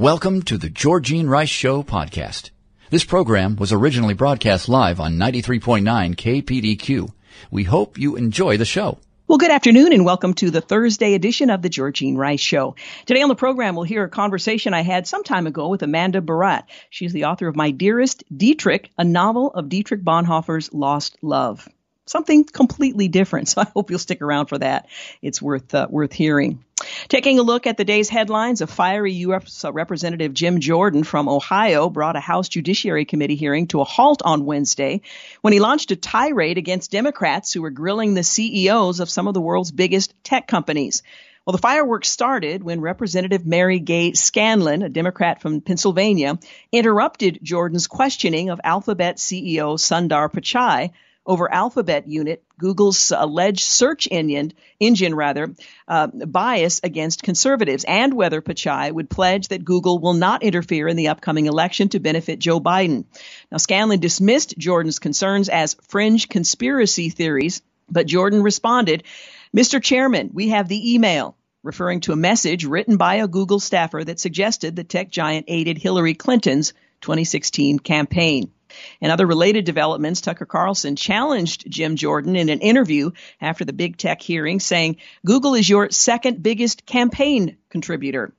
Welcome to the Georgene Rice Show podcast. This program was originally broadcast live on 93.9 KPDQ. We hope you enjoy the show. Well, good afternoon and welcome to the Thursday edition of the Georgene Rice Show. Today on the program, we'll hear a conversation I had some time ago with Amanda Barratt. She's the author of My Dearest Dietrich, a novel of Dietrich Bonhoeffer's Lost Love. Something completely different. So I hope you'll stick around for that. It's worth uh, worth hearing. Taking a look at the day's headlines, a fiery U.S. Representative Jim Jordan from Ohio brought a House Judiciary Committee hearing to a halt on Wednesday when he launched a tirade against Democrats who were grilling the CEOs of some of the world's biggest tech companies. Well, the fireworks started when Representative Mary Gay Scanlon, a Democrat from Pennsylvania, interrupted Jordan's questioning of Alphabet CEO Sundar Pichai over Alphabet Unit, Google's alleged search engine, engine rather, uh, bias against conservatives, and whether Pichai would pledge that Google will not interfere in the upcoming election to benefit Joe Biden. Now, Scanlon dismissed Jordan's concerns as fringe conspiracy theories, but Jordan responded, Mr. Chairman, we have the email referring to a message written by a Google staffer that suggested the tech giant aided Hillary Clinton's 2016 campaign. In other related developments, Tucker Carlson challenged Jim Jordan in an interview after the big tech hearing, saying, Google is your second biggest campaign contributor.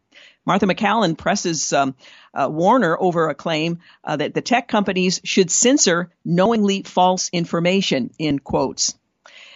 Martha MacCallum presses um, uh, Warner over a claim uh, that the tech companies should censor knowingly false information, in quotes.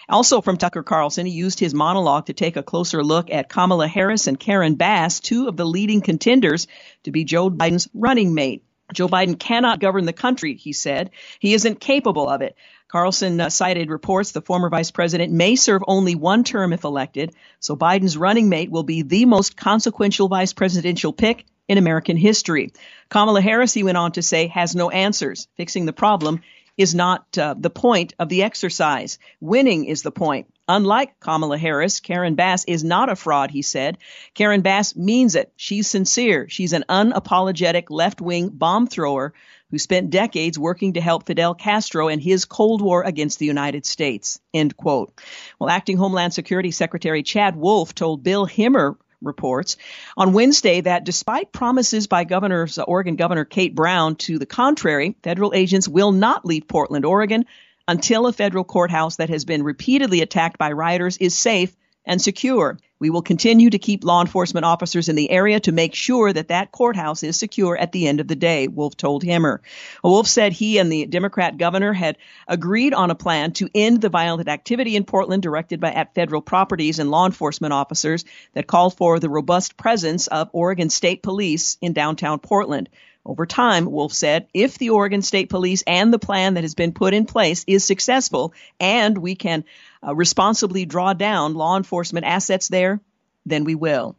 Also from Tucker Carlson, he used his monologue to take a closer look at Kamala Harris and Karen Bass, two of the leading contenders to be Joe Biden's running mate. Joe Biden cannot govern the country, he said. He isn't capable of it. Carlson uh, cited reports the former vice president may serve only one term if elected, so Biden's running mate will be the most consequential vice presidential pick in American history. Kamala Harris, he went on to say, has no answers. Fixing the problem is not uh, the point of the exercise. Winning is the point. Unlike Kamala Harris, Karen Bass is not a fraud, he said. Karen Bass means it. She's sincere. She's an unapologetic left wing bomb thrower who spent decades working to help Fidel Castro and his Cold War against the United States. End quote. Well, acting Homeland Security Secretary Chad Wolf told Bill Hemmer reports on Wednesday that despite promises by Governor's Oregon Governor Kate Brown to the contrary, federal agents will not leave Portland, Oregon until a federal courthouse that has been repeatedly attacked by rioters is safe and secure. We will continue to keep law enforcement officers in the area to make sure that that courthouse is secure at the end of the day, Wolf told Hemmer. Wolf said he and the Democrat governor had agreed on a plan to end the violent activity in Portland directed by at federal properties and law enforcement officers that called for the robust presence of Oregon State Police in downtown Portland. Over time, Wolf said, if the Oregon State Police and the plan that has been put in place is successful and we can uh, responsibly draw down law enforcement assets there, then we will.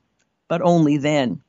But only then.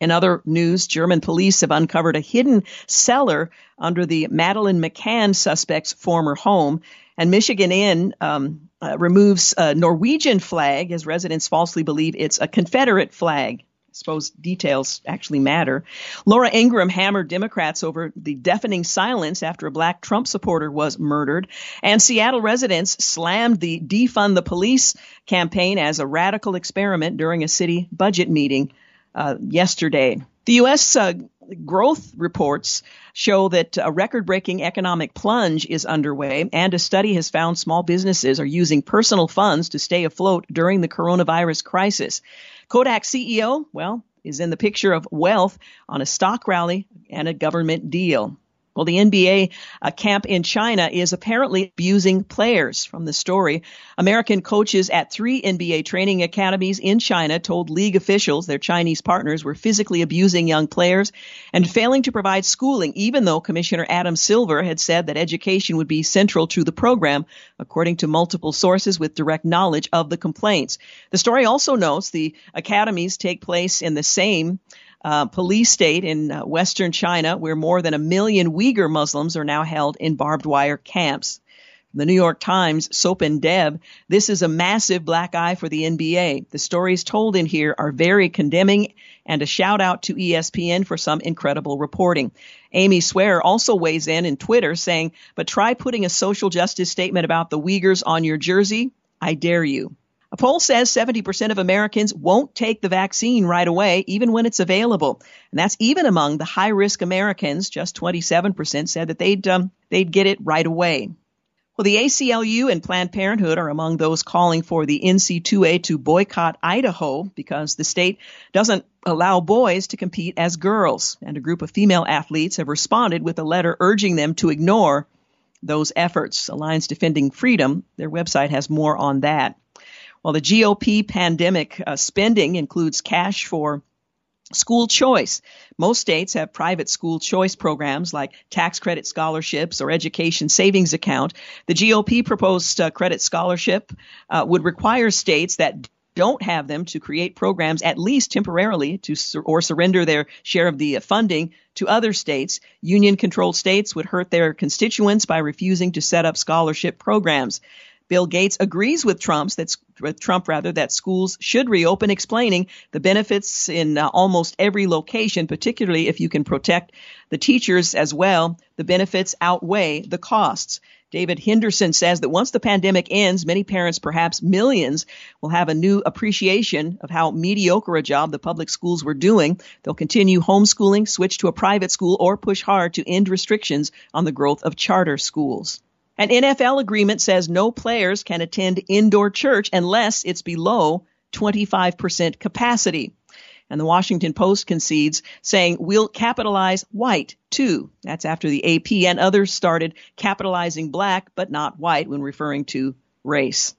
In other news, German police have uncovered a hidden cellar under the Madeleine McCann suspect's former home. And Michigan Inn um, uh, removes a Norwegian flag as residents falsely believe it's a Confederate flag suppose details actually matter. Laura Ingraham hammered Democrats over the deafening silence after a black Trump supporter was murdered. And Seattle residents slammed the defund the police campaign as a radical experiment during a city budget meeting uh, yesterday. The U.S. Uh, growth reports show that a record breaking economic plunge is underway, and a study has found small businesses are using personal funds to stay afloat during the coronavirus crisis. Kodak CEO, well, is in the picture of wealth on a stock rally and a government deal. Well, the NBA uh, camp in China is apparently abusing players. From the story, American coaches at three NBA training academies in China told league officials their Chinese partners were physically abusing young players and failing to provide schooling, even though Commissioner Adam Silver had said that education would be central to the program, according to multiple sources with direct knowledge of the complaints. The story also notes the academies take place in the same uh, police state in uh, western China where more than a million Uyghur Muslims are now held in barbed wire camps. The New York Times, Sopan Deb, this is a massive black eye for the NBA. The stories told in here are very condemning and a shout out to ESPN for some incredible reporting. Amy Swearer also weighs in in Twitter saying, but try putting a social justice statement about the Uyghurs on your jersey. I dare you. A poll says 70% of Americans won't take the vaccine right away, even when it's available. And that's even among the high risk Americans. Just 27% said that they'd, um, they'd get it right away. Well, the ACLU and Planned Parenthood are among those calling for the NCAA to boycott Idaho because the state doesn't allow boys to compete as girls. And a group of female athletes have responded with a letter urging them to ignore those efforts. Alliance Defending Freedom, their website has more on that. Well, the GOP pandemic uh, spending includes cash for School choice. Most states have private school choice programs like tax credit scholarships or education savings account. The GOP proposed uh, credit scholarship uh, would require states that don't have them to create programs at least temporarily to sur- or surrender their share of the uh, funding to other states. Union controlled states would hurt their constituents by refusing to set up scholarship programs. Bill Gates agrees with Trump's with Trump rather that schools should reopen, explaining the benefits in uh, almost every location, particularly if you can protect the teachers as well. The benefits outweigh the costs. David Henderson says that once the pandemic ends, many parents, perhaps millions, will have a new appreciation of how mediocre a job the public schools were doing. They'll continue homeschooling, switch to a private school, or push hard to end restrictions on the growth of charter schools. An NFL agreement says no players can attend indoor church unless it's below 25% capacity. And the Washington Post concedes, saying we'll capitalize white too. That's after the AP and others started capitalizing black but not white when referring to race.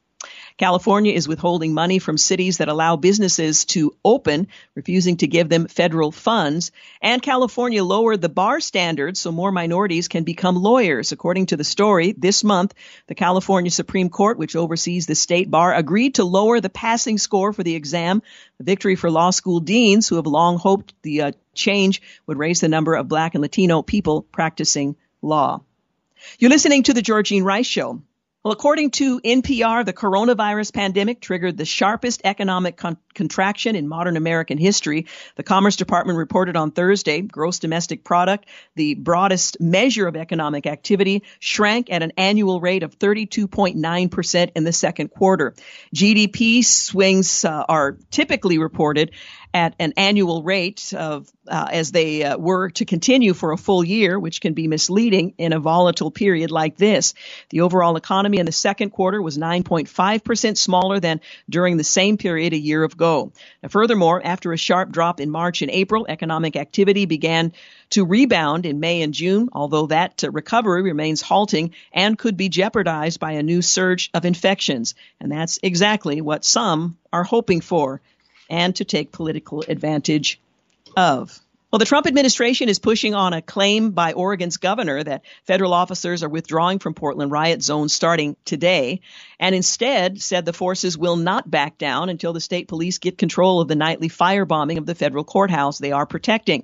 California is withholding money from cities that allow businesses to open, refusing to give them federal funds. And California lowered the bar standards so more minorities can become lawyers. According to the story, this month, the California Supreme Court, which oversees the state bar, agreed to lower the passing score for the exam, a victory for law school deans who have long hoped the uh, change would raise the number of black and Latino people practicing law. You're listening to the Georgene Rice Show. Well, according to NPR, the coronavirus pandemic triggered the sharpest economic con- contraction in modern American history. The Commerce Department reported on Thursday gross domestic product, the broadest measure of economic activity, shrank at an annual rate of 32.9% in the second quarter. GDP swings uh, are typically reported at an annual rate of uh, as they uh, were to continue for a full year, which can be misleading in a volatile period like this. The overall economy in the second quarter was 9.5% smaller than during the same period a year ago. Now, furthermore, after a sharp drop in March and April, economic activity began to rebound in May and June, although that uh, recovery remains halting and could be jeopardized by a new surge of infections. And that's exactly what some are hoping for and to take political advantage of. Well, the Trump administration is pushing on a claim by Oregon's governor that federal officers are withdrawing from Portland riot zones starting today, and instead said the forces will not back down until the state police get control of the nightly firebombing of the federal courthouse they are protecting.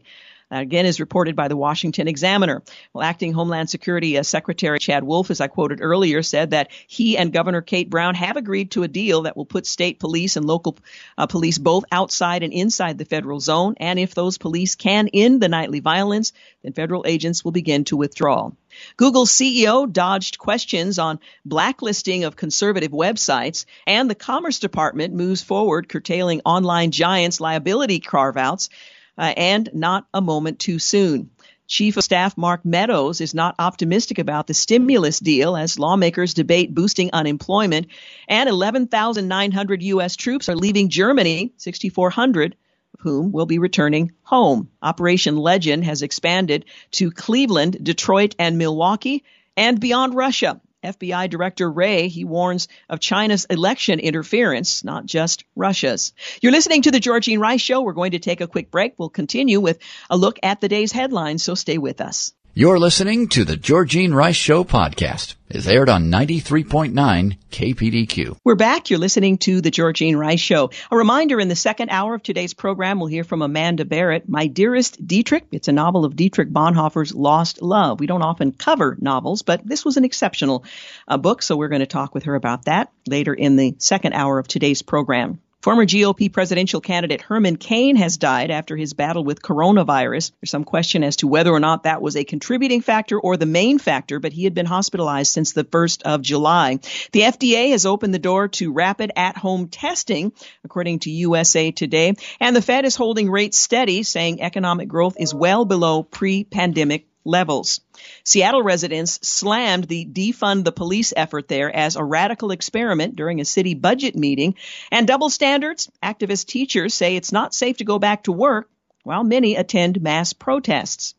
That again is reported by the Washington Examiner. Well, acting Homeland Security uh, Secretary Chad Wolf, as I quoted earlier, said that he and Governor Kate Brown have agreed to a deal that will put state police and local uh, police both outside and inside the federal zone. And if those police can end the nightly violence, then federal agents will begin to withdraw. Google CEO dodged questions on blacklisting of conservative websites, and the Commerce Department moves forward curtailing online giants' liability carve outs uh, and not a moment too soon. Chief of Staff Mark Meadows is not optimistic about the stimulus deal as lawmakers debate boosting unemployment, and 11,900 U.S. troops are leaving Germany, 6,400 of whom will be returning home. Operation Legend has expanded to Cleveland, Detroit, and Milwaukee, and beyond Russia. FBI Director Wray, he warns of China's election interference, not just Russia's. You're listening to the Georgene Rice Show. We're going to take a quick break. We'll continue with a look at the day's headlines, so stay with us. You're listening to the Georgene Rice Show podcast. It's aired on 93.9 KPDQ. We're back. You're listening to the Georgene Rice Show. A reminder in the second hour of today's program, we'll hear from Amanda Barratt, My Dearest Dietrich. It's a novel of Dietrich Bonhoeffer's Lost Love. We don't often cover novels, but this was an exceptional uh, book, so we're going to talk with her about that later in the second hour of today's program. Former GOP presidential candidate Herman Cain has died after his battle with coronavirus. There's some question as to whether or not that was a contributing factor or the main factor, but he had been hospitalized since the 1st of July. The FDA has opened the door to rapid at-home testing, according to USA Today, and the Fed is holding rates steady, saying economic growth is well below pre-pandemic levels. Seattle residents slammed the defund the police effort there as a radical experiment during a city budget meeting. And double standards, activist teachers say it's not safe to go back to work while many attend mass protests.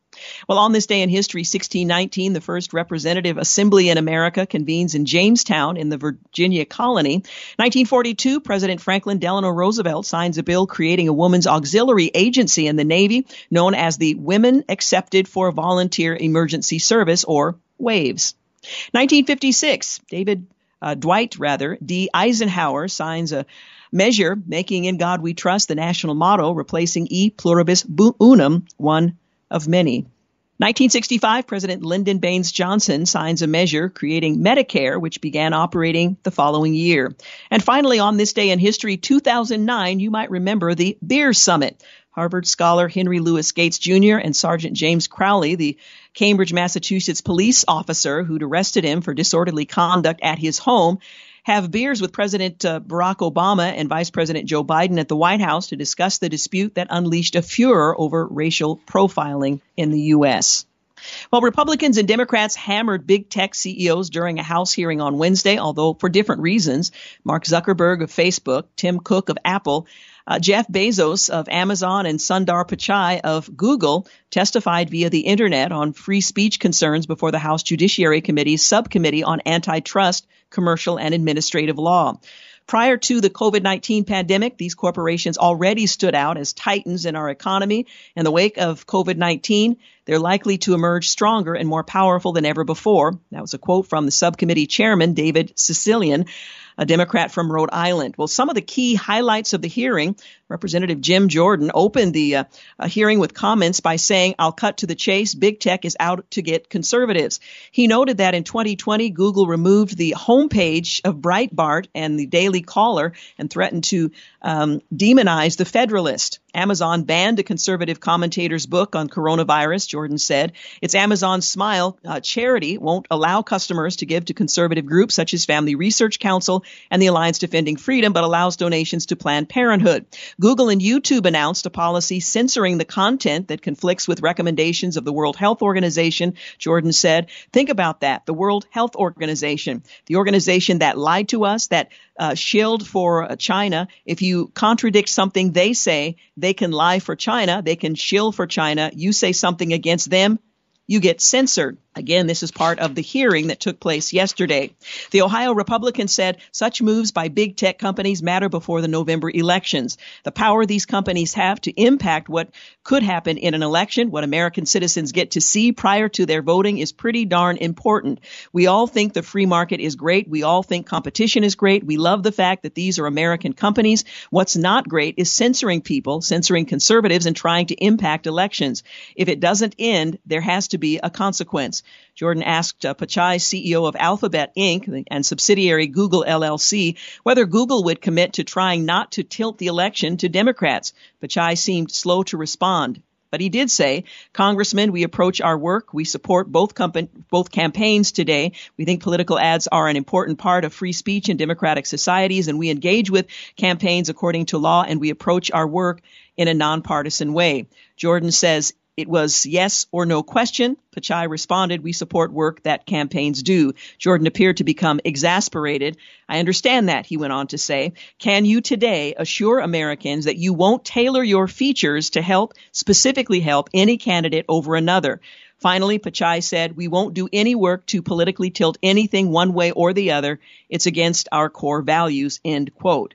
Well, on this day in history, 1619, the first representative assembly in America convenes in Jamestown in the Virginia colony. 1942, President Franklin Delano Roosevelt signs a bill creating a woman's auxiliary agency in the Navy known as the Women Accepted for Volunteer Emergency Service, or WAVES. 1956, David uh, Dwight, rather, D. Eisenhower signs a measure making in God we trust the national motto, replacing E pluribus unum, one of many. 1965, President Lyndon Baines Johnson signs a measure creating Medicare, which began operating the following year. And finally, on this day in history, 2009, you might remember the Beer Summit. Harvard scholar Henry Louis Gates Jr. and Sergeant James Crowley, the Cambridge, Massachusetts police officer who'd arrested him for disorderly conduct at his home, have beers with President uh, Barack Obama and Vice President Joe Biden at the White House to discuss the dispute that unleashed a furor over racial profiling in the U.S. Well, Republicans and Democrats hammered big tech CEOs during a House hearing on Wednesday, although for different reasons. Mark Zuckerberg of Facebook, Tim Cook of Apple, uh, Jeff Bezos of Amazon and Sundar Pichai of Google testified via the internet on free speech concerns before the House Judiciary Committee's subcommittee on antitrust, commercial, and administrative law. Prior to the COVID-19 pandemic, these corporations already stood out as titans in our economy. In the wake of COVID-19, they're likely to emerge stronger and more powerful than ever before. That was a quote from the subcommittee chairman, David Cicilline a Democrat from Rhode Island. Well, some of the key highlights of the hearing, Representative Jim Jordan opened the uh, hearing with comments by saying, I'll cut to the chase. Big tech is out to get conservatives. He noted that in 2020, Google removed the homepage of Breitbart and the Daily Caller and threatened to um, demonize the Federalist. Amazon banned a conservative commentator's book on coronavirus, Jordan said. It's Amazon's Smile uh, charity won't allow customers to give to conservative groups such as Family Research Council and the Alliance Defending Freedom, but allows donations to Planned Parenthood. Google and YouTube announced a policy censoring the content that conflicts with recommendations of the World Health Organization. Jordan said, think about that. The World Health Organization, the organization that lied to us, that uh, shield for uh, China. If you contradict something they say, they can lie for China. They can shill for China. You say something against them, you get censored. Again, this is part of the hearing that took place yesterday. The Ohio Republican said such moves by big tech companies matter before the November elections. The power these companies have to impact what could happen in an election, what American citizens get to see prior to their voting is pretty darn important. We all think the free market is great. We all think competition is great. We love the fact that these are American companies. What's not great is censoring people, censoring conservatives and trying to impact elections. If it doesn't end, there has to be a consequence. Jordan asked uh, CEO of Alphabet Inc. and subsidiary Google LLC, whether Google would commit to trying not to tilt the election to Democrats. Pichai seemed slow to respond. But he did say, Congressman, we approach our work. We support both, both campaigns today. We think political ads are an important part of free speech in democratic societies, and we engage with campaigns according to law, and we approach our work in a nonpartisan way. Jordan says it was yes or no question. Pichai responded, we support work that campaigns do. Jordan appeared to become exasperated. I understand that, he went on to say. Can you today assure Americans that you won't tailor your features to help, specifically help any candidate over another? Finally, Pichai said, we won't do any work to politically tilt anything one way or the other. It's against our core values, end quote.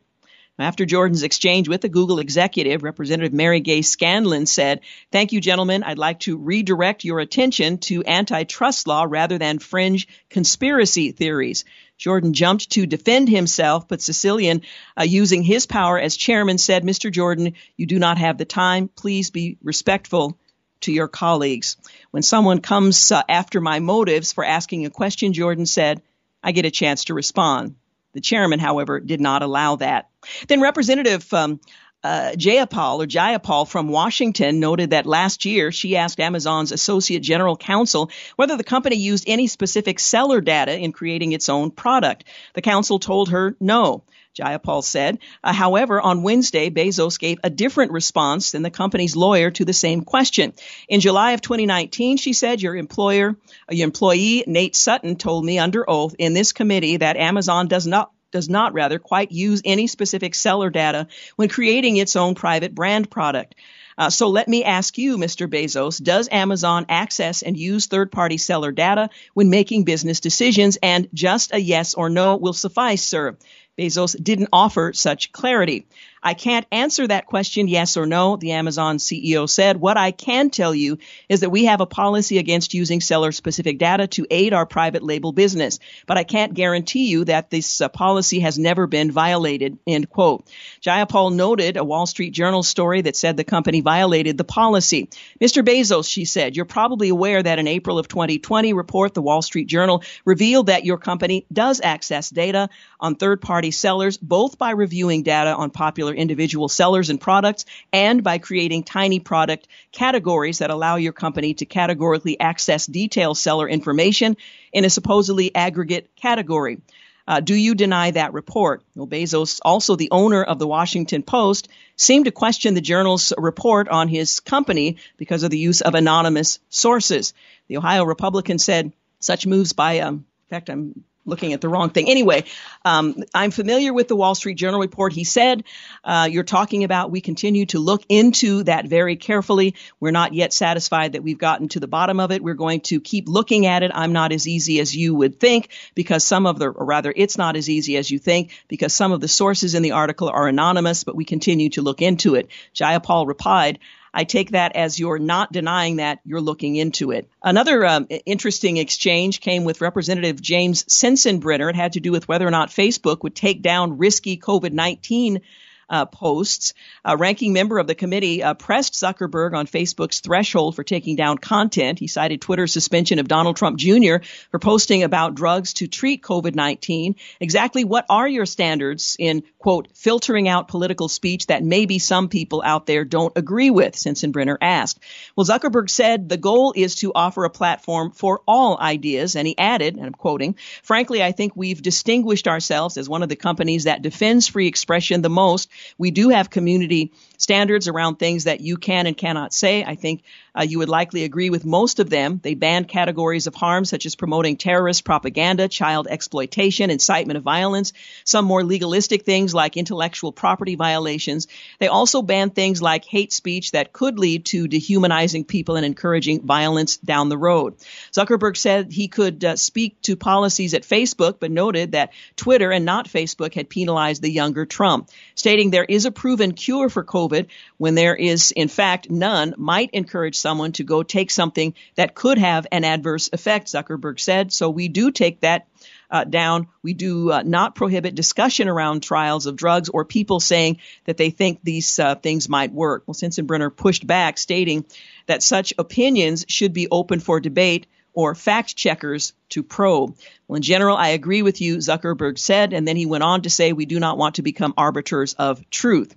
After Jordan's exchange with the Google executive, Representative Mary Gay Scanlon said, Thank you, gentlemen. I'd like to redirect your attention to antitrust law rather than fringe conspiracy theories. Jordan jumped to defend himself, but Cicilline, uh, using his power as chairman, said, Mr. Jordan, you do not have the time. Please be respectful to your colleagues. When someone comes uh, after my motives for asking a question, Jordan said, I get a chance to respond. The chairman, however, did not allow that. Then Representative um, uh, Jayapal or Jayapal from Washington noted that last year she asked Amazon's Associate General Counsel whether the company used any specific seller data in creating its own product. The counsel told her no. Jayapal said. Uh, however, on Wednesday, Bezos gave a different response than the company's lawyer to the same question. In July of 2019, she said, your employer, uh, your employee, Nate Sutton, told me under oath in this committee that Amazon does not does not rather quite use any specific seller data when creating its own private brand product. Uh, so let me ask you, Mr. Bezos, does Amazon access and use third party seller data when making business decisions? And just a yes or no will suffice, sir. Bezos didn't offer such clarity. I can't answer that question yes or no, the Amazon CEO said. What I can tell you is that we have a policy against using seller specific data to aid our private label business, but I can't guarantee you that this uh, policy has never been violated, end quote. Jayapal noted a Wall Street Journal story that said the company violated the policy. Mr. Bezos, she said, you're probably aware that in April of 2020 report, the Wall Street Journal revealed that your company does access data on third party sellers, both by reviewing data on popular individual sellers and products and by creating tiny product categories that allow your company to categorically access detailed seller information in a supposedly aggregate category. Uh, do you deny that report? Well, Bezos, also the owner of the Washington Post, seemed to question the journal's report on his company because of the use of anonymous sources. The Ohio Republican said such moves by, um, in fact, I'm looking at the wrong thing. Anyway, um, I'm familiar with the Wall Street Journal report. He said, uh, you're talking about we continue to look into that very carefully. We're not yet satisfied that we've gotten to the bottom of it. We're going to keep looking at it. I'm not as easy as you would think because some of the, or rather, it's not as easy as you think because some of the sources in the article are anonymous, but we continue to look into it. Jayapal replied, I take that as you're not denying that you're looking into it. Another um, interesting exchange came with Representative James Sensenbrenner. It had to do with whether or not Facebook would take down risky COVID 19 uh, posts. A ranking member of the committee uh, pressed Zuckerberg on Facebook's threshold for taking down content. He cited Twitter's suspension of Donald Trump Jr. for posting about drugs to treat COVID-19. Exactly what are your standards in, quote, filtering out political speech that maybe some people out there don't agree with, Sensenbrenner asked. Well, Zuckerberg said the goal is to offer a platform for all ideas, and he added, and I'm quoting, frankly, I think we've distinguished ourselves as one of the companies that defends free expression the most we do have community standards around things that you can and cannot say. I think uh, you would likely agree with most of them. They banned categories of harm such as promoting terrorist propaganda, child exploitation, incitement of violence, some more legalistic things like intellectual property violations. They also banned things like hate speech that could lead to dehumanizing people and encouraging violence down the road. Zuckerberg said he could uh, speak to policies at Facebook, but noted that Twitter and not Facebook had penalized the younger Trump, stating there is a proven cure for COVID when there is, in fact, none, might encourage someone to go take something that could have an adverse effect, Zuckerberg said. So we do take that uh, down. We do uh, not prohibit discussion around trials of drugs or people saying that they think these uh, things might work. Well, Sensenbrenner pushed back, stating that such opinions should be open for debate or fact checkers to probe. Well, in general, I agree with you, Zuckerberg said, and then he went on to say we do not want to become arbiters of truth.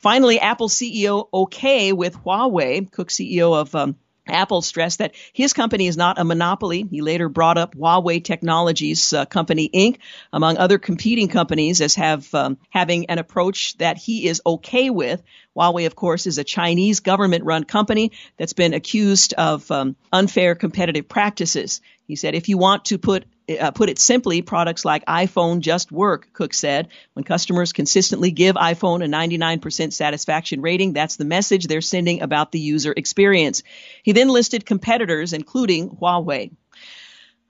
Finally, Apple CEO okay with Huawei, Cook CEO of um, Apple stressed that his company is not a monopoly. He later brought up Huawei Technologies uh, Company Inc., among other competing companies, as have um, having an approach that he is okay with. Huawei, of course, is a Chinese government-run company that's been accused of um, unfair competitive practices. He said, if you want to put uh, put it simply, products like iPhone just work, Cook said. When customers consistently give iPhone a 99% satisfaction rating, that's the message they're sending about the user experience. He then listed competitors, including Huawei.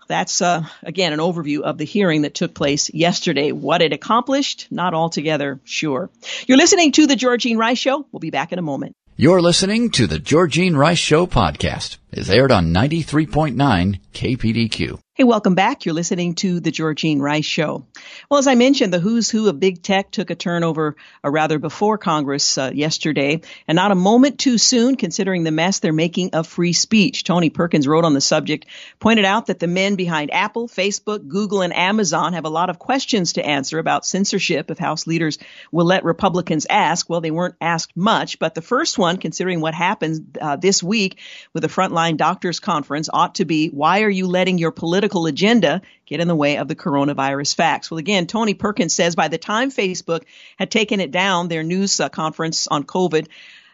That's, uh, again, an overview of the hearing that took place yesterday. What it accomplished, not altogether sure. You're listening to The Georgene Rice Show. We'll be back in a moment. You're listening to The Georgene Rice Show podcast. It's aired on 93.9 KPDQ. Hey, welcome back. You're listening to the Georgene Rice Show. Well, as I mentioned, the who's who of big tech took a turn over, or rather before Congress uh, yesterday, and not a moment too soon considering the mess they're making of free speech. Tony Perkins wrote on the subject, pointed out that the men behind Apple, Facebook, Google, and Amazon have a lot of questions to answer about censorship if House leaders will let Republicans ask. Well, they weren't asked much, but the first one, considering what happened uh, this week with the Frontline Doctors Conference, ought to be why are you letting your political agenda get in the way of the coronavirus facts. Well, again, Tony Perkins says by the time Facebook had taken it down, their news uh, conference on COVID,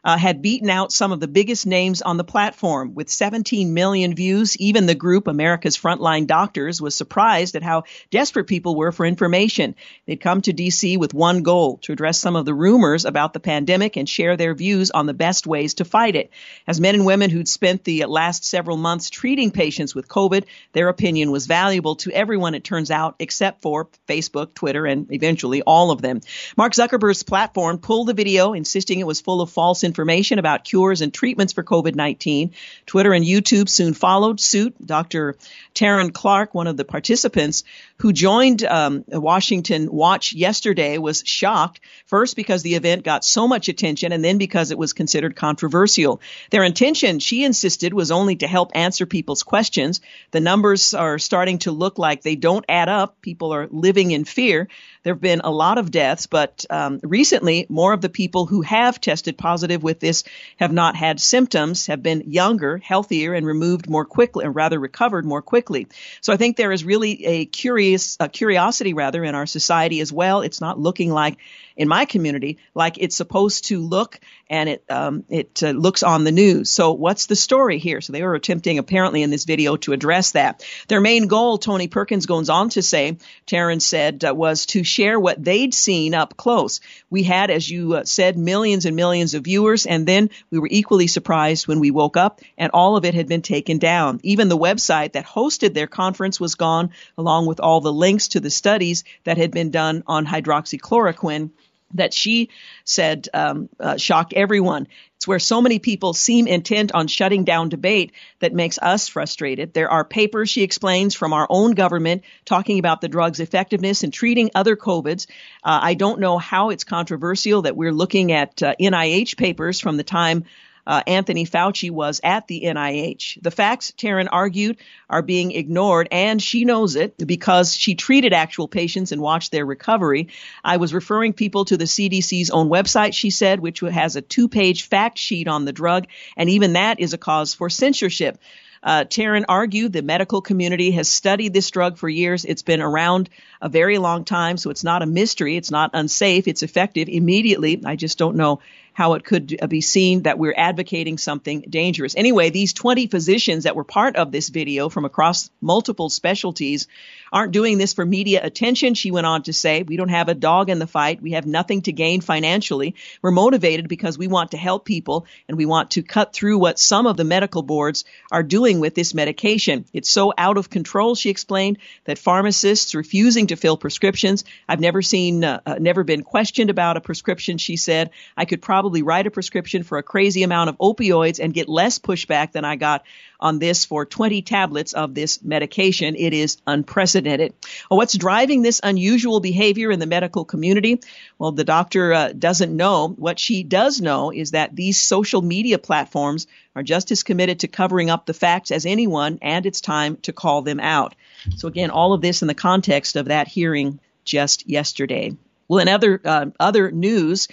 uh, had beaten out some of the biggest names on the platform. With 17 million views, even the group America's Frontline Doctors was surprised at how desperate people were for information. They'd come to D.C. with one goal to address some of the rumors about the pandemic and share their views on the best ways to fight it. As men and women who'd spent the last several months treating patients with COVID, their opinion was valuable to everyone, it turns out, except for Facebook, Twitter, and eventually all of them. Mark Zuckerberg's platform pulled the video, insisting it was full of false information information about cures and treatments for COVID 19. Twitter and YouTube soon followed suit. Dr. Taryn Clark, one of the participants who joined um, Washington Watch yesterday, was shocked, first because the event got so much attention and then because it was considered controversial. Their intention, she insisted, was only to help answer people's questions. The numbers are starting to look like they don't add up. People are living in fear. There have been a lot of deaths, but um, recently, more of the people who have tested positive with this have not had symptoms, have been younger, healthier, and removed more quickly, or rather recovered more quickly. So I think there is really a curious, a curiosity rather in our society as well. It's not looking like in my community like it's supposed to look and it um, it uh, looks on the news. So what's the story here? So they were attempting apparently in this video to address that. Their main goal, Tony Perkins goes on to say, Taryn said, uh, was to share what they'd seen up close. We had, as you uh, said, millions and millions of viewers, and then we were equally surprised when we woke up and all of it had been taken down. Even the website that hosted their conference was gone, along with all the links to the studies that had been done on hydroxychloroquine that she said um, uh, shocked everyone. It's where so many people seem intent on shutting down debate that makes us frustrated. There are papers, she explains, from our own government talking about the drug's effectiveness in treating other COVIDs. Uh, I don't know how it's controversial that we're looking at uh, NIH papers from the time uh, Anthony Fauci was at the NIH. The facts, Taryn argued, are being ignored, and she knows it because she treated actual patients and watched their recovery. I was referring people to the CDC's own website, she said, which has a two page fact sheet on the drug, and even that is a cause for censorship. Uh, Taryn argued the medical community has studied this drug for years. It's been around a very long time, so it's not a mystery. It's not unsafe. It's effective immediately. I just don't know how it could be seen that we're advocating something dangerous. Anyway, these 20 physicians that were part of this video from across multiple specialties aren't doing this for media attention. She went on to say, we don't have a dog in the fight. We have nothing to gain financially. We're motivated because we want to help people and we want to cut through what some of the medical boards are doing with this medication. It's so out of control, she explained, that pharmacists refusing to fill prescriptions. I've never seen, uh, uh never been questioned about a prescription, she said. I could probably probably write a prescription for a crazy amount of opioids and get less pushback than I got on this for 20 tablets of this medication. It is unprecedented. Well, what's driving this unusual behavior in the medical community? Well, the doctor uh, doesn't know. What she does know is that these social media platforms are just as committed to covering up the facts as anyone, and it's time to call them out. So again, all of this in the context of that hearing just yesterday. Well, in other uh, other news,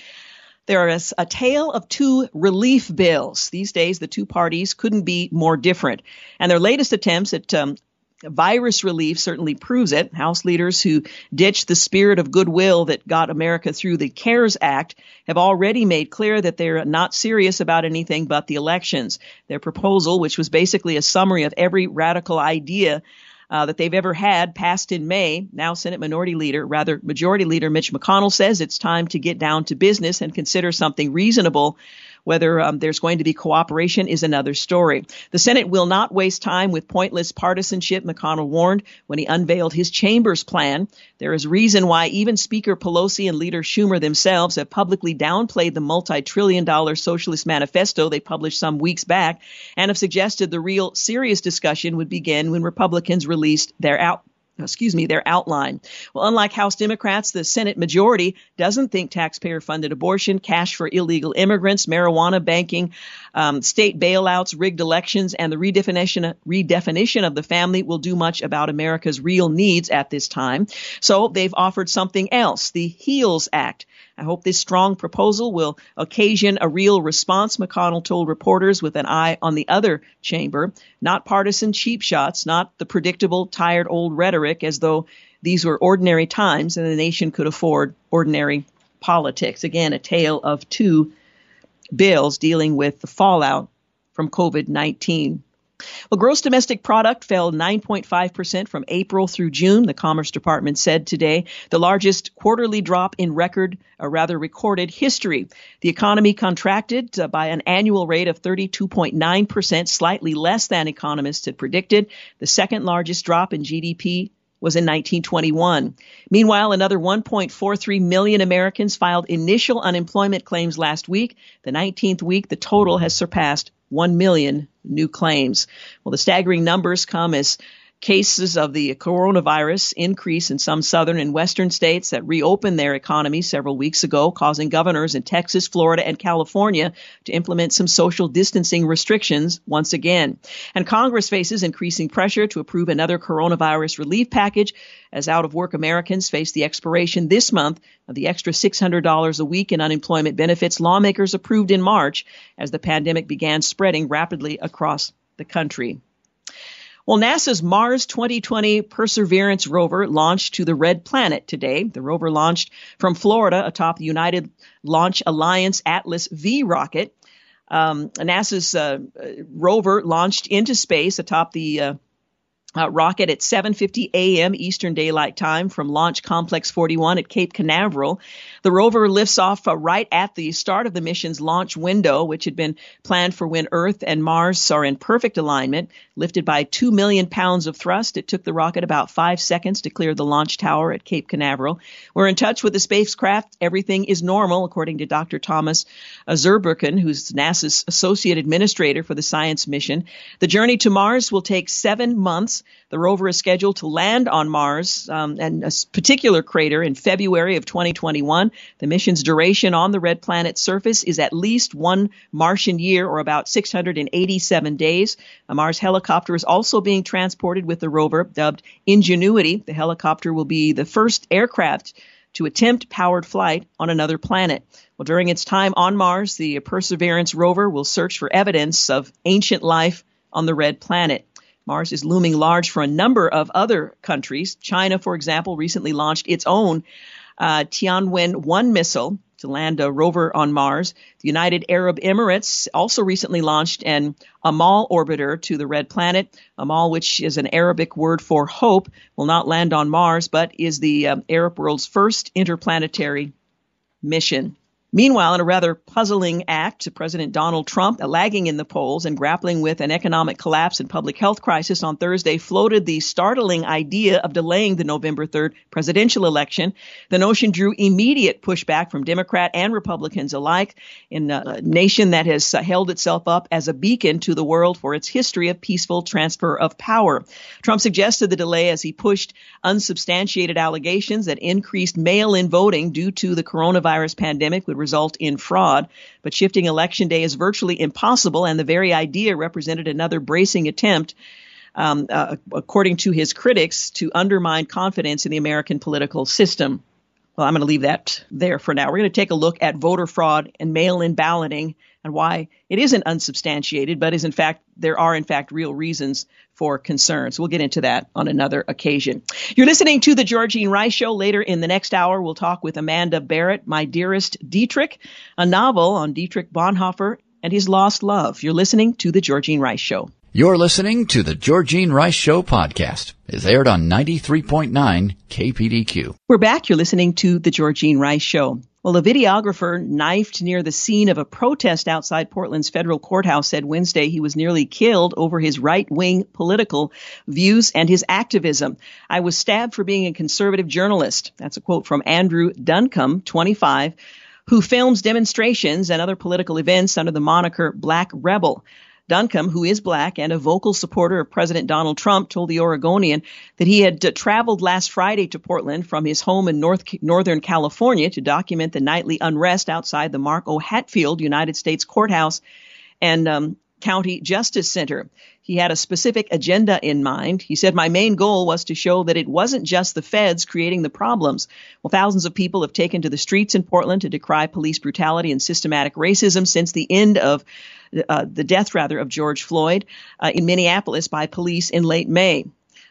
there is a tale of two relief bills. These days, the two parties couldn't be more different. And their latest attempts at um, virus relief certainly proves it. House leaders who ditched the spirit of goodwill that got America through the CARES Act have already made clear that they're not serious about anything but the elections. Their proposal, which was basically a summary of every radical idea uh, that they've ever had passed in May. Now, Senate Minority Leader, rather Majority Leader Mitch McConnell says it's time to get down to business and consider something reasonable Whether um, there's going to be cooperation is another story. The Senate will not waste time with pointless partisanship, McConnell warned when he unveiled his chamber's plan. There is reason why even Speaker Pelosi and Leader Schumer themselves have publicly downplayed the multi-trillion dollar socialist manifesto they published some weeks back and have suggested the real serious discussion would begin when Republicans released their out excuse me, their outline. Well, unlike House Democrats, the Senate majority doesn't think taxpayer funded abortion, cash for illegal immigrants, marijuana banking, um, state bailouts, rigged elections, and the redefinition, redefinition of the family will do much about America's real needs at this time. So they've offered something else, the HEALS Act. I hope this strong proposal will occasion a real response, McConnell told reporters with an eye on the other chamber. Not partisan cheap shots, not the predictable, tired old rhetoric as though these were ordinary times and the nation could afford ordinary politics. Again, a tale of two bills dealing with the fallout from COVID 19. Well, gross domestic product fell 9.5% from April through June, the Commerce Department said today, the largest quarterly drop in record, or rather recorded history. The economy contracted uh, by an annual rate of 32.9%, slightly less than economists had predicted. The second largest drop in GDP was in 1921. Meanwhile, another 1.43 million Americans filed initial unemployment claims last week. The 19th week, the total has surpassed 1 million new claims. Well, the staggering numbers come as cases of the coronavirus increase in some southern and western states that reopened their economies several weeks ago, causing governors in Texas, Florida, and California to implement some social distancing restrictions once again. And Congress faces increasing pressure to approve another coronavirus relief package as out of work Americans face the expiration this month of the extra $600 a week in unemployment benefits lawmakers approved in March as the pandemic began spreading rapidly across the country. Well, NASA's Mars 2020 Perseverance rover launched to the Red Planet today. The rover launched from Florida atop the United Launch Alliance Atlas V rocket. Um, NASA's uh, rover launched into space atop the uh, uh, rocket at 7:50 a.m. Eastern Daylight Time from Launch Complex 41 at Cape Canaveral. The rover lifts off uh, right at the start of the mission's launch window, which had been planned for when Earth and Mars are in perfect alignment. Lifted by 2 million pounds of thrust, it took the rocket about 5 seconds to clear the launch tower at Cape Canaveral. We're in touch with the spacecraft. Everything is normal, according to Dr. Thomas Zurbuchen, who's NASA's associate administrator for the science mission. The journey to Mars will take 7 months. The rover is scheduled to land on Mars um, and a particular crater in February of 2021. The mission's duration on the red planet's surface is at least one Martian year or about 687 days. A Mars helicopter is also being transported with the rover dubbed Ingenuity. The helicopter will be the first aircraft to attempt powered flight on another planet. Well, during its time on Mars, the Perseverance rover will search for evidence of ancient life on the red planet. Mars is looming large for a number of other countries. China, for example, recently launched its own uh, Tianwen 1 missile to land a rover on Mars. The United Arab Emirates also recently launched an Amal orbiter to the red planet. Amal, which is an Arabic word for hope, will not land on Mars, but is the uh, Arab world's first interplanetary mission. Meanwhile, in a rather puzzling act, President Donald Trump, uh, lagging in the polls and grappling with an economic collapse and public health crisis on Thursday, floated the startling idea of delaying the November 3rd presidential election. The notion drew immediate pushback from Democrat and Republicans alike in a nation that has uh, held itself up as a beacon to the world for its history of peaceful transfer of power. Trump suggested the delay as he pushed unsubstantiated allegations that increased mail-in voting due to the coronavirus pandemic would result in fraud. But shifting election day is virtually impossible, and the very idea represented another bracing attempt. Um, uh, according to his critics, to undermine confidence in the American political system. Well, I'm going to leave that there for now. We're going to take a look at voter fraud and mail in balloting and why it isn't unsubstantiated, but is in fact, there are in fact real reasons for concerns. We'll get into that on another occasion. You're listening to the Georgene Rice Show. Later in the next hour, we'll talk with Amanda Barratt, My Dearest Dietrich, a novel on Dietrich Bonhoeffer and his lost love. You're listening to the Georgene Rice Show. You're listening to the Georgene Rice Show podcast. It's aired on 93.9 KPDQ. We're back. You're listening to the Georgene Rice Show. Well, a videographer knifed near the scene of a protest outside Portland's federal courthouse said Wednesday he was nearly killed over his right wing political views and his activism. I was stabbed for being a conservative journalist. That's a quote from Andrew Duncombe, 25, who films demonstrations and other political events under the moniker Black Rebel. Duncombe, who is black and a vocal supporter of President Donald Trump, told the Oregonian that he had uh, traveled last Friday to Portland from his home in North, Northern California to document the nightly unrest outside the Mark O. Hatfield United States Courthouse and um, County Justice Center. He had a specific agenda in mind. He said, My main goal was to show that it wasn't just the feds creating the problems. Well, thousands of people have taken to the streets in Portland to decry police brutality and systematic racism since the end of uh, the death rather of George Floyd uh, in Minneapolis by police in late May.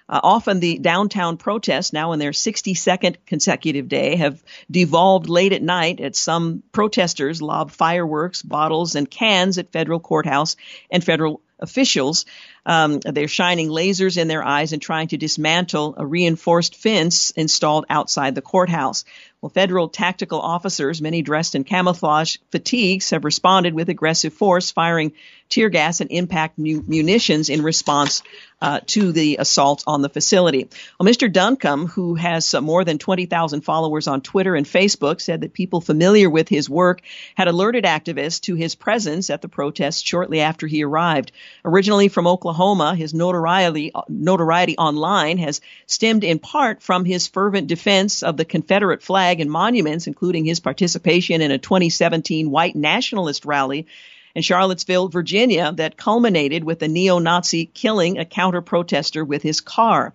Uh, often the downtown protests, now in their 62nd consecutive day, have devolved late at night as some protesters lob fireworks, bottles, and cans at federal courthouse and federal officials. Um, they're shining lasers in their eyes and trying to dismantle a reinforced fence installed outside the courthouse. Well, federal tactical officers, many dressed in camouflage fatigues, have responded with aggressive force, firing tear gas and impact mu- munitions in response uh, to the assault on the facility. Well, Mr. Duncombe, who has uh, more than 20,000 followers on Twitter and Facebook, said that people familiar with his work had alerted activists to his presence at the protest shortly after he arrived. Originally from Oklahoma, his notoriety, notoriety online has stemmed in part from his fervent defense of the Confederate flag and monuments, including his participation in a 2017 white nationalist rally in Charlottesville, Virginia, that culminated with a neo Nazi killing a counter protester with his car.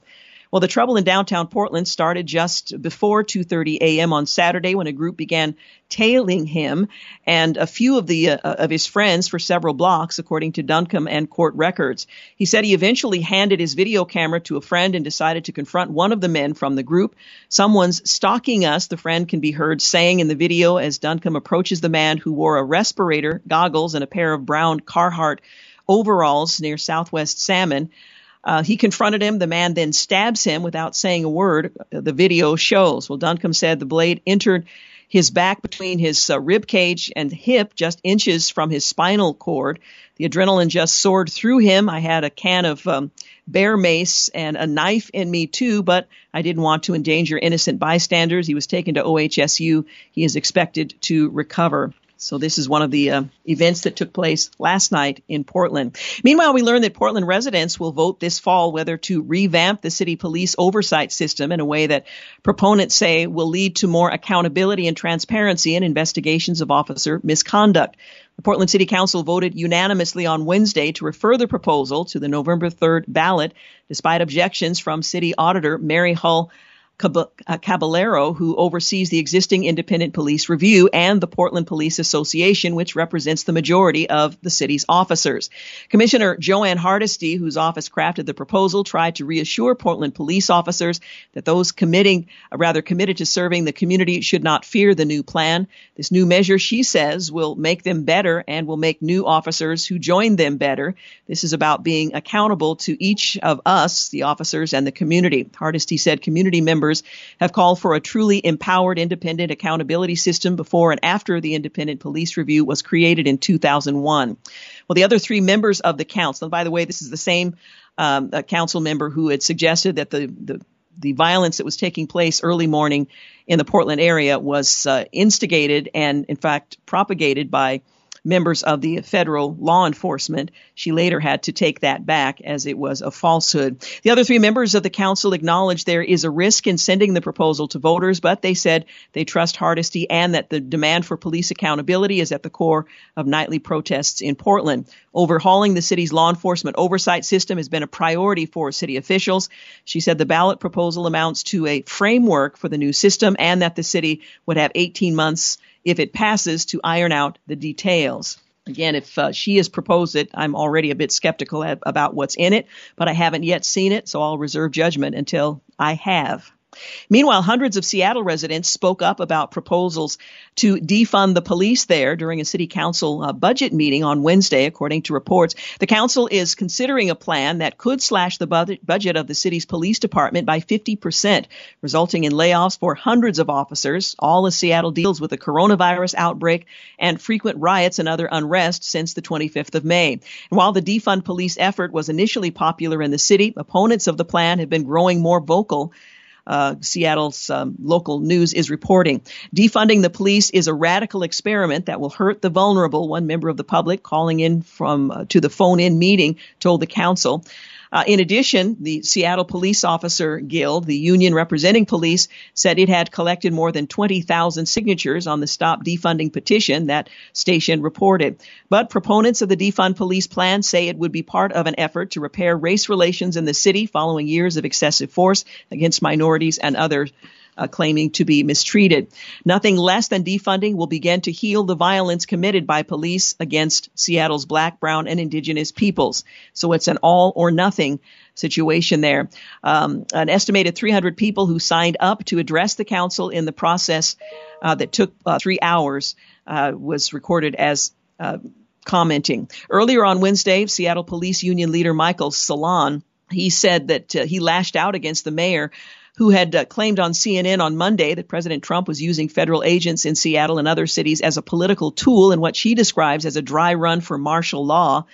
Well, the trouble in downtown Portland started just before 2:30 a.m. on Saturday when a group began tailing him and a few of the uh, of his friends for several blocks, according to Duncombe and court records. He said he eventually handed his video camera to a friend and decided to confront one of the men from the group. Someone's stalking us, the friend can be heard saying in the video as Duncombe approaches the man who wore a respirator, goggles, and a pair of brown Carhartt overalls near Southwest Salmon. Uh, he confronted him. The man then stabs him without saying a word. The video shows. Well, Duncombe said the blade entered his back between his uh, rib cage and hip, just inches from his spinal cord. The adrenaline just soared through him. I had a can of um, bear mace and a knife in me too, but I didn't want to endanger innocent bystanders. He was taken to OHSU. He is expected to recover. So this is one of the uh, events that took place last night in Portland. Meanwhile, we learned that Portland residents will vote this fall whether to revamp the city police oversight system in a way that proponents say will lead to more accountability and transparency in investigations of officer misconduct. The Portland City Council voted unanimously on Wednesday to refer the proposal to the November 3rd ballot, despite objections from City Auditor Mary Hull Caballero, who oversees the existing independent police review, and the Portland Police Association, which represents the majority of the city's officers. Commissioner Jo Ann Hardesty, whose office crafted the proposal, tried to reassure Portland police officers that those committing, uh, rather committed to serving the community should not fear the new plan. This new measure, she says, will make them better and will make new officers who join them better. This is about being accountable to each of us, the officers and the community. Hardesty said community members members have called for a truly empowered independent accountability system before and after the independent police review was created in 2001. Well, the other three members of the council, and by the way, this is the same um, council member who had suggested that the, the the violence that was taking place early morning in the Portland area was uh, instigated and, in fact, propagated by members of the federal law enforcement. She later had to take that back as it was a falsehood. The other three members of the council acknowledged there is a risk in sending the proposal to voters, but they said they trust Hardesty and that the demand for police accountability is at the core of nightly protests in Portland. Overhauling the city's law enforcement oversight system has been a priority for city officials. She said the ballot proposal amounts to a framework for the new system and that the city would have 18 months if it passes to iron out the details. Again, if uh, she has proposed it, I'm already a bit skeptical about what's in it, but I haven't yet seen it, so I'll reserve judgment until I have. Meanwhile, hundreds of Seattle residents spoke up about proposals to defund the police there during a city council uh, budget meeting on Wednesday, according to reports. The council is considering a plan that could slash the budget of the city's police department by 50%, resulting in layoffs for hundreds of officers, all as Seattle deals with the coronavirus outbreak and frequent riots and other unrest since the 25th of May. And while the defund police effort was initially popular in the city, opponents of the plan have been growing more vocal uh, Seattle's um, local news is reporting. Defunding the police is a radical experiment that will hurt the vulnerable. One member of the public calling in from uh, to the phone-in meeting told the council. Uh, in addition, the Seattle Police Officer Guild, the union representing police, said it had collected more than 20,000 signatures on the Stop Defunding petition that station reported. But proponents of the defund police plan say it would be part of an effort to repair race relations in the city following years of excessive force against minorities and others uh, claiming to be mistreated. Nothing less than defunding will begin to heal the violence committed by police against Seattle's black, brown, and indigenous peoples. So it's an all or nothing situation there. Um, an estimated 300 people who signed up to address the council in the process uh, that took uh, three hours uh, was recorded as uh, commenting. Earlier on Wednesday, Seattle Police Union leader Michael Solan he said that uh, he lashed out against the mayor who had uh, claimed on CNN on Monday that President Trump was using federal agents in Seattle and other cities as a political tool in what she describes as a dry run for martial law.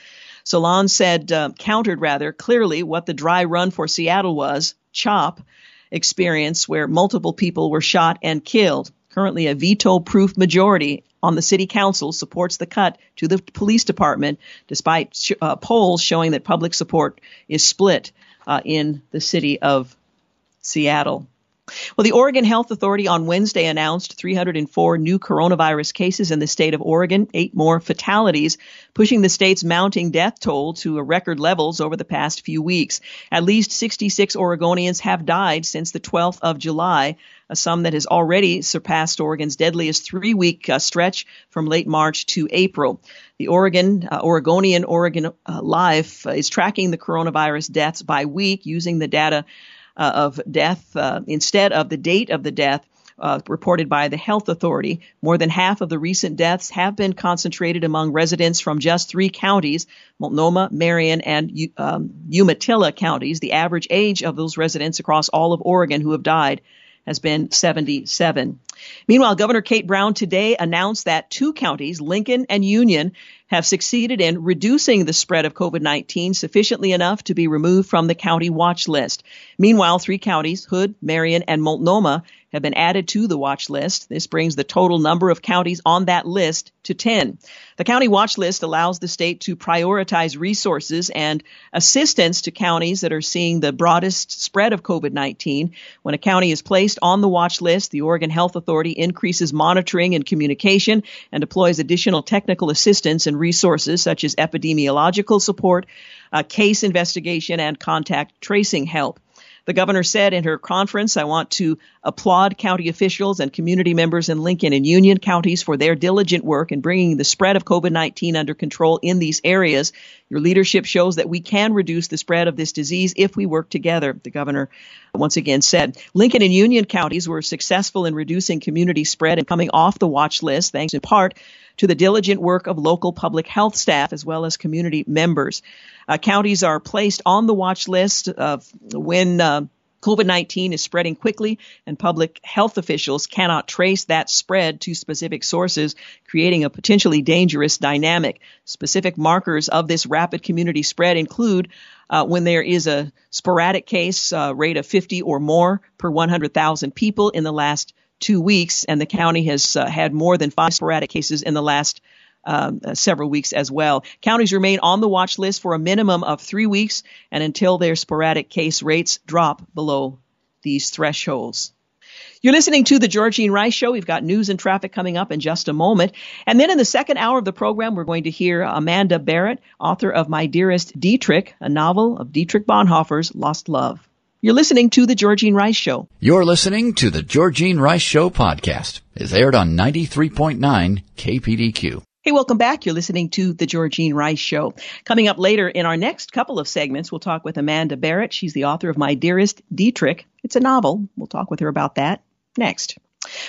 Solan said, uh, countered rather clearly what the dry run for Seattle was, CHOP experience, where multiple people were shot and killed. Currently, a veto proof majority on the city council supports the cut to the police department, despite sh- uh, polls showing that public support is split uh, in the city of Seattle. Well, the Oregon Health Authority on Wednesday announced 304 new coronavirus cases in the state of Oregon, eight more fatalities, pushing the state's mounting death toll to record levels over the past few weeks. At least 66 Oregonians have died since the 12th of July, a sum that has already surpassed Oregon's deadliest three week uh, stretch from late March to April. The Oregon, uh, Oregonian Oregon uh, Life is tracking the coronavirus deaths by week using the data uh, of death uh, instead of the date of the death. Uh, reported by the health authority. More than half of the recent deaths have been concentrated among residents from just three counties, Multnomah, Marion, and um, Umatilla counties. The average age of those residents across all of Oregon who have died has been 77. Meanwhile, Governor Kate Brown today announced that two counties, Lincoln and Union, have succeeded in reducing the spread of COVID-19 sufficiently enough to be removed from the county watch list. Meanwhile, three counties, Hood, Marion, and Multnomah, have been added to the watch list. This brings the total number of counties on that list to 10. The county watch list allows the state to prioritize resources and assistance to counties that are seeing the broadest spread of COVID-19. When a county is placed on the watch list, the Oregon Health Authority increases monitoring and communication and deploys additional technical assistance and resources such as epidemiological support, uh, case investigation, and contact tracing help. The governor said in her conference, I want to applaud county officials and community members in Lincoln and Union counties for their diligent work in bringing the spread of COVID-19 under control in these areas. Your leadership shows that we can reduce the spread of this disease if we work together, the governor once again said. Lincoln and Union counties were successful in reducing community spread and coming off the watch list thanks in part to the diligent work of local public health staff as well as community members. Uh, counties are placed on the watch list of when uh, COVID-19 is spreading quickly and public health officials cannot trace that spread to specific sources, creating a potentially dangerous dynamic. Specific markers of this rapid community spread include uh, when there is a sporadic case uh, rate of 50 or more per 100,000 people in the last two weeks, and the county has uh, had more than five sporadic cases in the last um, uh, several weeks as well. Counties remain on the watch list for a minimum of three weeks and until their sporadic case rates drop below these thresholds. You're listening to the Georgene Rice Show. We've got news and traffic coming up in just a moment. And then in the second hour of the program, we're going to hear Amanda Barratt, author of My Dearest Dietrich, a novel of Dietrich Bonhoeffer's Lost Love. You're listening to The Georgene Rice Show. You're listening to The Georgene Rice Show podcast. It's aired on 93.9 KPDQ. Hey, welcome back. You're listening to The Georgene Rice Show. Coming up later in our next couple of segments, we'll talk with Amanda Barratt. She's the author of My Dearest Dietrich. It's a novel. We'll talk with her about that next.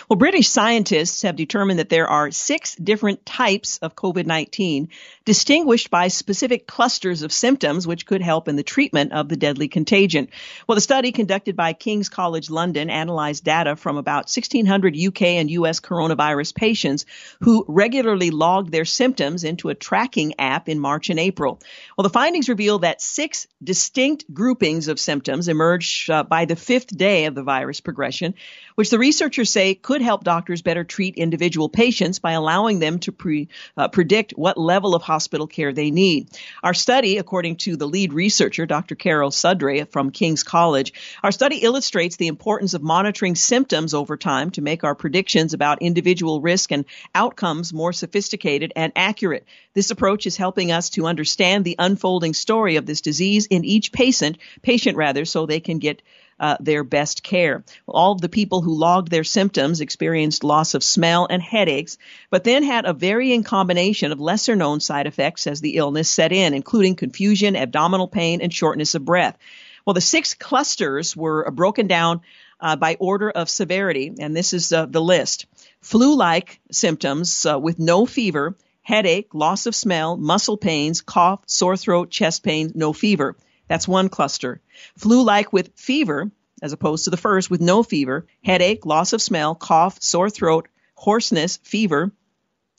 Well, British scientists have determined that there are six different types of COVID 19, distinguished by specific clusters of symptoms, which could help in the treatment of the deadly contagion. Well, the study conducted by King's College London analyzed data from about 1,600 UK and US coronavirus patients who regularly logged their symptoms into a tracking app in March and April. Well, the findings reveal that six distinct groupings of symptoms emerged uh, by the fifth day of the virus progression, which the researchers say could help doctors better treat individual patients by allowing them to pre, uh, predict what level of hospital care they need. Our study, according to the lead researcher, Dr. Carole Sudre from King's College, our study illustrates the importance of monitoring symptoms over time to make our predictions about individual risk and outcomes more sophisticated and accurate. This approach is helping us to understand the unfolding story of this disease in each patient, patient rather, so they can get uh, their best care. All of the people who logged their symptoms experienced loss of smell and headaches, but then had a varying combination of lesser known side effects as the illness set in, including confusion, abdominal pain, and shortness of breath. Well, the six clusters were broken down uh, by order of severity, and this is uh, the list. Flu like symptoms uh, with no fever, headache, loss of smell, muscle pains, cough, sore throat, chest pain, no fever. That's one cluster. Flu like with fever, as opposed to the first with no fever, headache, loss of smell, cough, sore throat, hoarseness, fever,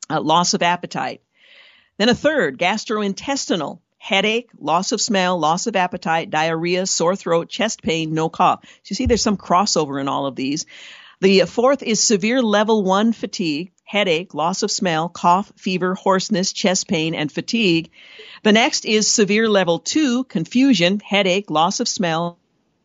uh, loss of appetite. Then a third, gastrointestinal, headache, loss of smell, loss of appetite, diarrhea, sore throat, chest pain, no cough. So you see there's some crossover in all of these. The fourth is severe level one fatigue, headache, loss of smell, cough, fever, hoarseness, chest pain, and fatigue. The next is severe level two, confusion, headache, loss of smell,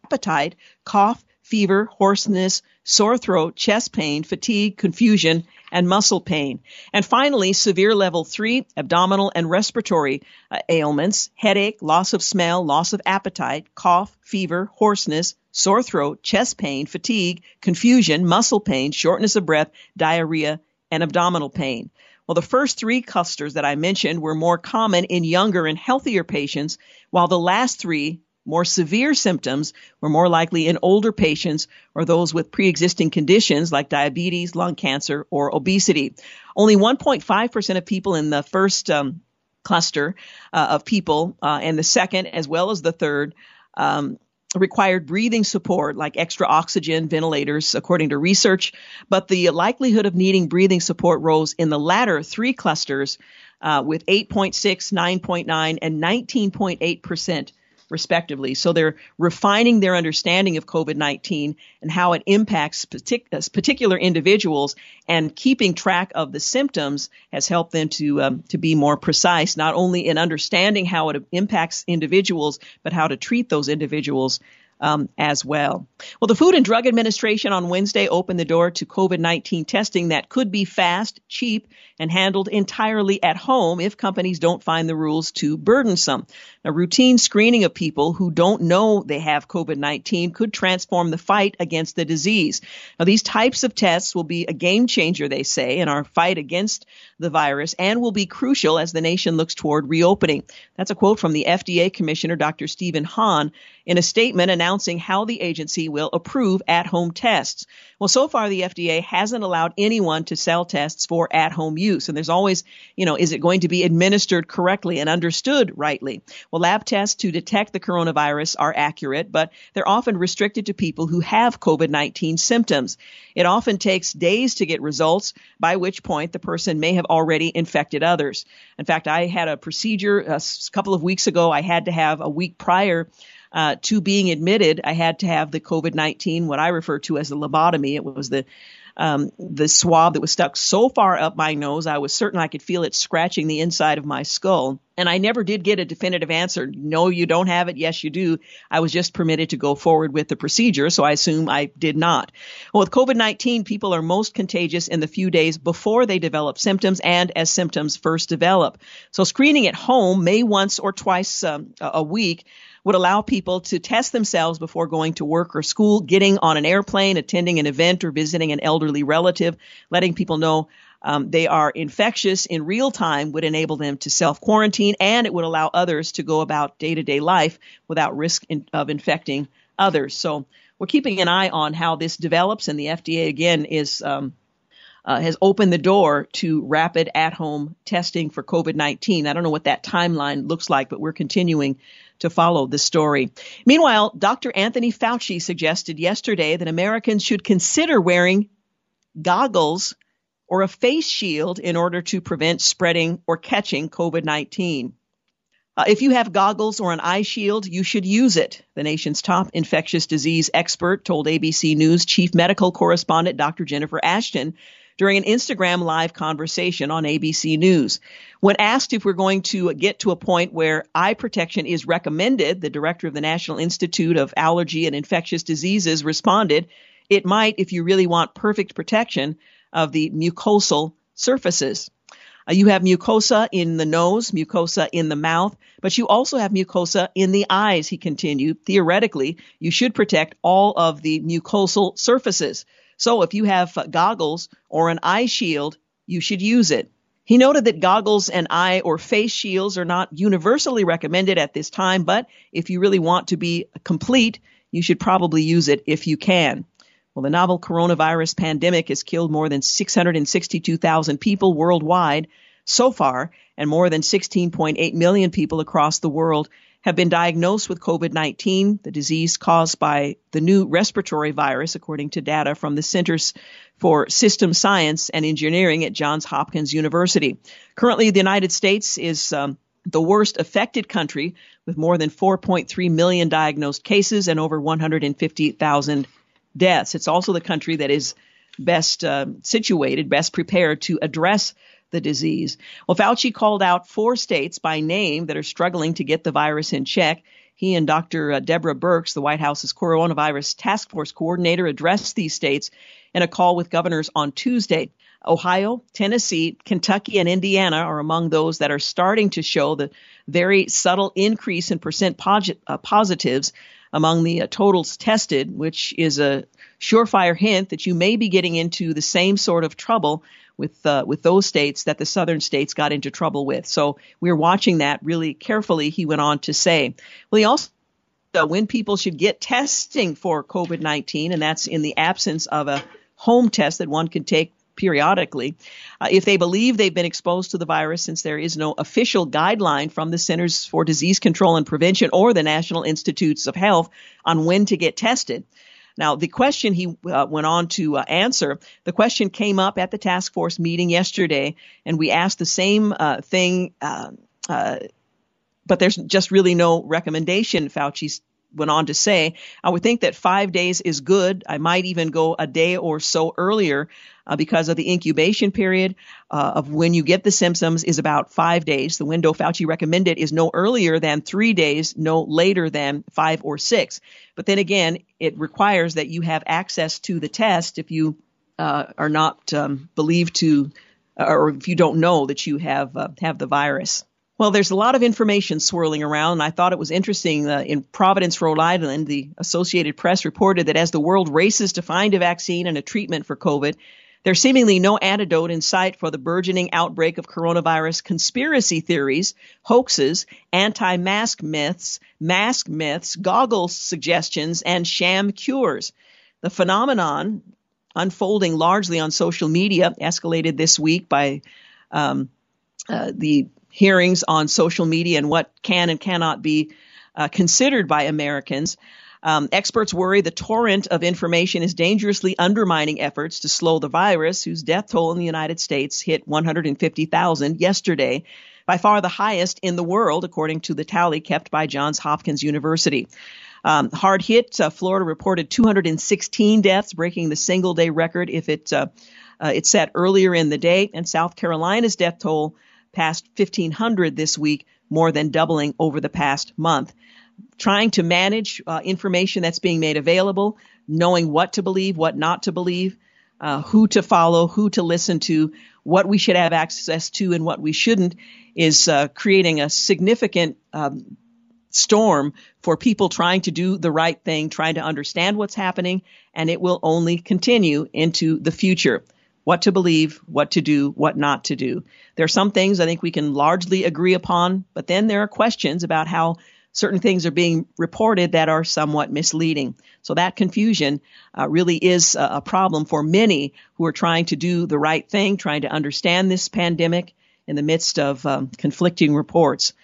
appetite, cough, fever, hoarseness, sore throat, chest pain, fatigue, confusion, and muscle pain. And finally, severe level three, abdominal and respiratory uh, ailments, headache, loss of smell, loss of appetite, cough, fever, hoarseness, sore throat, chest pain, fatigue, confusion, muscle pain, shortness of breath, diarrhea, and abdominal pain. Well, the first three clusters that I mentioned were more common in younger and healthier patients, while the last three more severe symptoms were more likely in older patients or those with pre-existing conditions like diabetes, lung cancer, or obesity. Only 1.5% of people in the first um, cluster uh, of people uh, and the second as well as the third um, required breathing support like extra oxygen ventilators according to research but the likelihood of needing breathing support rose in the latter three clusters uh, with 8.6 9.9 and 19.8 percent respectively. So they're refining their understanding of COVID-19 and how it impacts partic- uh, particular individuals and keeping track of the symptoms has helped them to um, to be more precise, not only in understanding how it impacts individuals, but how to treat those individuals um, as well. Well, the Food and Drug Administration on Wednesday opened the door to COVID 19 testing that could be fast, cheap, and handled entirely at home if companies don't find the rules too burdensome. A routine screening of people who don't know they have COVID 19 could transform the fight against the disease. Now, these types of tests will be a game changer, they say, in our fight against the virus and will be crucial as the nation looks toward reopening. That's a quote from the FDA Commissioner, Dr. Stephen Hahn, in a statement announcing how the agency will approve at home tests. Well, so far the FDA hasn't allowed anyone to sell tests for at home use. And there's always, you know, is it going to be administered correctly and understood rightly? Well, lab tests to detect the coronavirus are accurate, but they're often restricted to people who have COVID-19 symptoms. It often takes days to get results, by which point the person may have already infected others. In fact, I had a procedure a couple of weeks ago. I had to have a week prior uh, to being admitted, I had to have the COVID 19, what I refer to as the lobotomy. It was the um, the swab that was stuck so far up my nose, I was certain I could feel it scratching the inside of my skull. And I never did get a definitive answer. No, you don't have it. Yes, you do. I was just permitted to go forward with the procedure, so I assume I did not. Well, with COVID-19, people are most contagious in the few days before they develop symptoms and as symptoms first develop. So screening at home may once or twice um, a week would allow people to test themselves before going to work or school, getting on an airplane, attending an event, or visiting an elderly relative, letting people know Um, they are infectious in real time, would enable them to self quarantine, and it would allow others to go about day to day life without risk in, of infecting others. So we're keeping an eye on how this develops, and the FDA again is. Um, uh, has opened the door to rapid at home testing for COVID 19. I don't know what that timeline looks like, but we're continuing to follow the story. Meanwhile, Dr. Anthony Fauci suggested yesterday that Americans should consider wearing goggles or a face shield in order to prevent spreading or catching COVID 19. Uh, if you have goggles or an eye shield, you should use it. The nation's top infectious disease expert told ABC News chief medical correspondent Dr. Jennifer Ashton during an Instagram live conversation on ABC News. When asked if we're going to get to a point where eye protection is recommended, the director of the National Institute of Allergy and Infectious Diseases responded, it might if you really want perfect protection of the mucosal surfaces. Uh, you have mucosa in the nose, mucosa in the mouth, but you also have mucosa in the eyes, he continued. Theoretically, you should protect all of the mucosal surfaces. So if you have uh, goggles or an eye shield, you should use it. He noted that goggles and eye or face shields are not universally recommended at this time, but if you really want to be complete, you should probably use it if you can. Well, the novel coronavirus pandemic has killed more than 662,000 people worldwide so far, and more than 16.8 million people across the world have been diagnosed with COVID 19, the disease caused by the new respiratory virus, according to data from the Centers for System Science and Engineering at Johns Hopkins University. Currently, the United States is um, the worst affected country with more than 4.3 million diagnosed cases and over 150,000 deaths. It's also the country that is best uh, situated, best prepared to address the disease. Well, Fauci called out four states by name that are struggling to get the virus in check. He and Dr. Uh, Deborah Birx, the White House's coronavirus task force coordinator, addressed these states in a call with governors on Tuesday. Ohio, Tennessee, Kentucky, and Indiana are among those that are starting to show the very subtle increase in percent uh, positives among the uh, totals tested, which is a surefire hint that you may be getting into the same sort of trouble with uh, with those states that the southern states got into trouble with. So we're watching that really carefully. He went on to say. Well, he also uh, when people should get testing for COVID 19, and that's in the absence of a home test that one can take periodically. Uh, if they believe they've been exposed to the virus, since there is no official guideline from the Centers for Disease Control and Prevention or the National Institutes of Health on when to get tested. Now, the question he uh, went on to uh, answer, the question came up at the task force meeting yesterday, and we asked the same uh, thing, uh, uh, but there's just really no recommendation, Fauci went on to say. I would think that five days is good. I might even go a day or so earlier uh, because of the incubation period uh, of when you get the symptoms is about five days. The window Fauci recommended is no earlier than three days, no later than five or six. But then again, it requires that you have access to the test if you uh, are not um, believed to, or if you don't know that you have uh, have the virus. Well, there's a lot of information swirling around, I thought it was interesting. Uh, in Providence, Rhode Island, the Associated Press reported that as the world races to find a vaccine and a treatment for COVID, there's seemingly no antidote in sight for the burgeoning outbreak of coronavirus conspiracy theories, hoaxes, anti mask myths, mask myths, goggle suggestions, and sham cures. The phenomenon, unfolding largely on social media, escalated this week by um, uh, the hearings on social media and what can and cannot be uh, considered by Americans. Um, experts worry the torrent of information is dangerously undermining efforts to slow the virus, whose death toll in the United States hit 150,000 yesterday, by far the highest in the world, according to the tally kept by Johns Hopkins University. Um, hard hit, uh, Florida reported 216 deaths, breaking the single day record if it uh, uh, it set earlier in the day, and South Carolina's death toll passed 1,500 this week, more than doubling over the past month trying to manage uh, information that's being made available, knowing what to believe, what not to believe, uh, who to follow, who to listen to, what we should have access to, and what we shouldn't, is uh, creating a significant um, storm for people trying to do the right thing, trying to understand what's happening, and it will only continue into the future. What to believe, what to do, what not to do. There are some things I think we can largely agree upon, but then there are questions about how certain things are being reported that are somewhat misleading. So that confusion uh, really is a, a problem for many who are trying to do the right thing, trying to understand this pandemic in the midst of um, conflicting reports.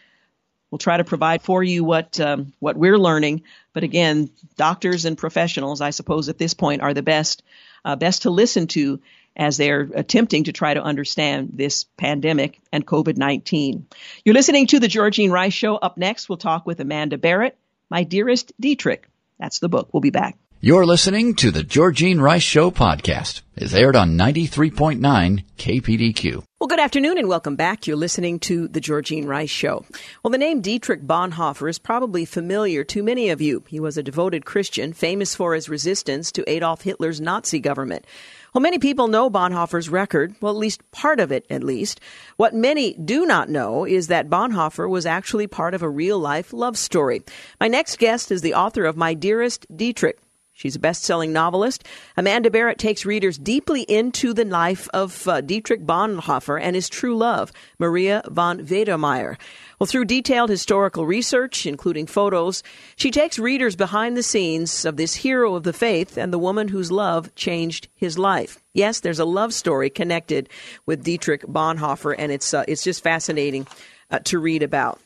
We'll try to provide for you what um, what we're learning, but again, doctors and professionals, I suppose, at this point, are the best uh, best to listen to as they're attempting to try to understand this pandemic and COVID 19. You're listening to The Georgene Rice Show. Up next, we'll talk with Amanda Barratt, My Dearest Dietrich. That's the book. We'll be back. You're listening to The Georgene Rice Show podcast. It's aired on 93.9 KPDQ. Well, good afternoon and welcome back. You're listening to The Georgene Rice Show. Well, the name Dietrich Bonhoeffer is probably familiar to many of you. He was a devoted Christian, famous for his resistance to Adolf Hitler's Nazi government. Well, many people know Bonhoeffer's record, well, at least part of it, at least. What many do not know is that Bonhoeffer was actually part of a real life love story. My next guest is the author of My Dearest Dietrich. She's a best selling novelist. Amanda Barratt takes readers deeply into the life of uh, Dietrich Bonhoeffer and his true love, Maria von Wedemeyer. Well, through detailed historical research, including photos, she takes readers behind the scenes of this hero of the faith and the woman whose love changed his life. Yes, there's a love story connected with Dietrich Bonhoeffer, and it's uh, it's just fascinating uh, to read about.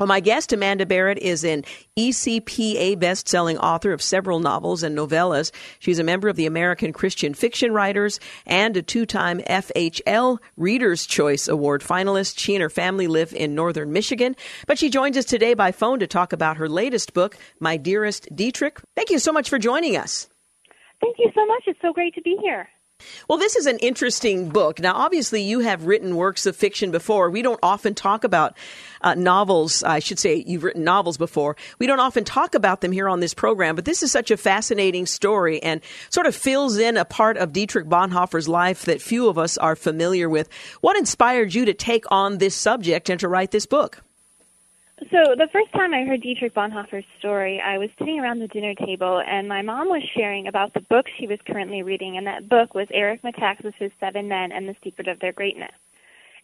Well, my guest, Amanda Barratt, is an ECPA best-selling author of several novels and novellas. She's a member of the American Christian Fiction Writers and a two-time FHL Reader's Choice Award finalist. She and her family live in northern Michigan, but she joins us today by phone to talk about her latest book, My Dearest Dietrich. Thank you so much for joining us. Thank you so much. It's so great to be here. Well, this is an interesting book. Now, obviously, you have written works of fiction before. We don't often talk about uh, novels. I should say you've written novels before. We don't often talk about them here on this program, but this is such a fascinating story and sort of fills in a part of Dietrich Bonhoeffer's life that few of us are familiar with. What inspired you to take on this subject and to write this book? So the first time I heard Dietrich Bonhoeffer's story, I was sitting around the dinner table, and my mom was sharing about the book she was currently reading, and that book was Eric Metaxas's Seven Men and the Secret of Their Greatness.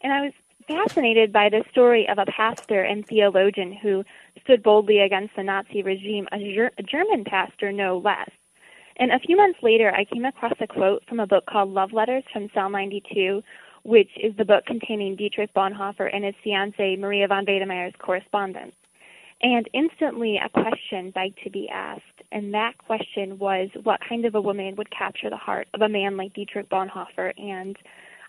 And I was fascinated by the story of a pastor and theologian who stood boldly against the Nazi regime, a, Ger- a German pastor no less. And a few months later, I came across a quote from a book called Love Letters from Cell 92, which is the book containing Dietrich Bonhoeffer and his fiancee Maria von Wedemeyer's correspondence. And instantly a question begged to be asked, and that question was what kind of a woman would capture the heart of a man like Dietrich Bonhoeffer? And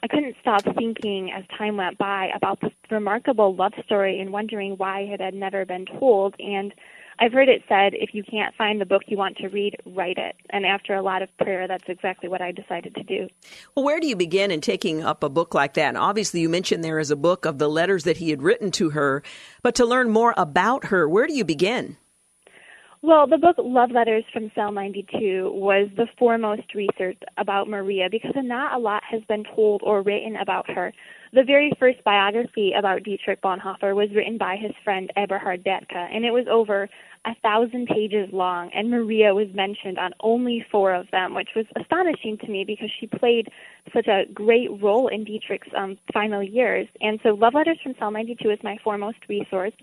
I couldn't stop thinking as time went by about this remarkable love story and wondering why it had never been told. And I've heard it said if you can't find the book you want to read, write it. And after a lot of prayer, that's exactly what I decided to do. Well, where do you begin in taking up a book like that? And obviously, you mentioned there is a book of the letters that he had written to her, but to learn more about her, where do you begin? Well, the book Love Letters from Cell 92 was the foremost research about Maria because not a lot has been told or written about her. The very first biography about Dietrich Bonhoeffer was written by his friend Eberhard Bethge, and it was over a thousand pages long, and Maria was mentioned on only four of them, which was astonishing to me because she played such a great role in Dietrich's um, final years. And so, Love Letters from Cell 92 is my foremost resource.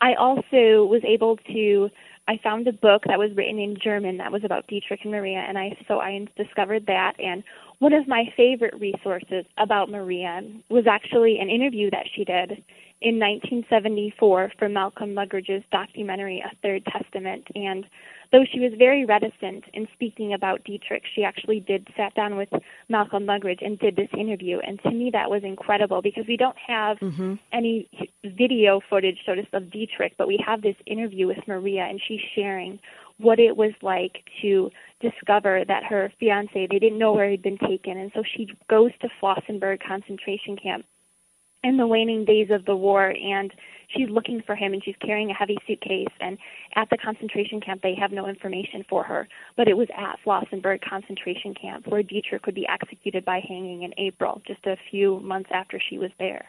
I also was able to. I found a book that was written in German that was about Dietrich and Maria, and I so I discovered that. And one of my favorite resources about Maria was actually an interview that she did in 1974 for Malcolm Muggeridge's documentary A Third Testament. And though she was very reticent in speaking about Dietrich, she actually did sat down with Malcolm Muggeridge and did this interview. And to me, that was incredible because we don't have mm-hmm. any video footage, so to of Dietrich, but we have this interview with Maria, and she's sharing what it was like to discover that her fiance they didn't know where he'd been taken. And so she goes to Flossenburg concentration camp in the waning days of the war and she's looking for him and she's carrying a heavy suitcase. And at the concentration camp they have no information for her but it was at Flossenburg concentration camp where Dietrich would be executed by hanging in April just a few months after she was there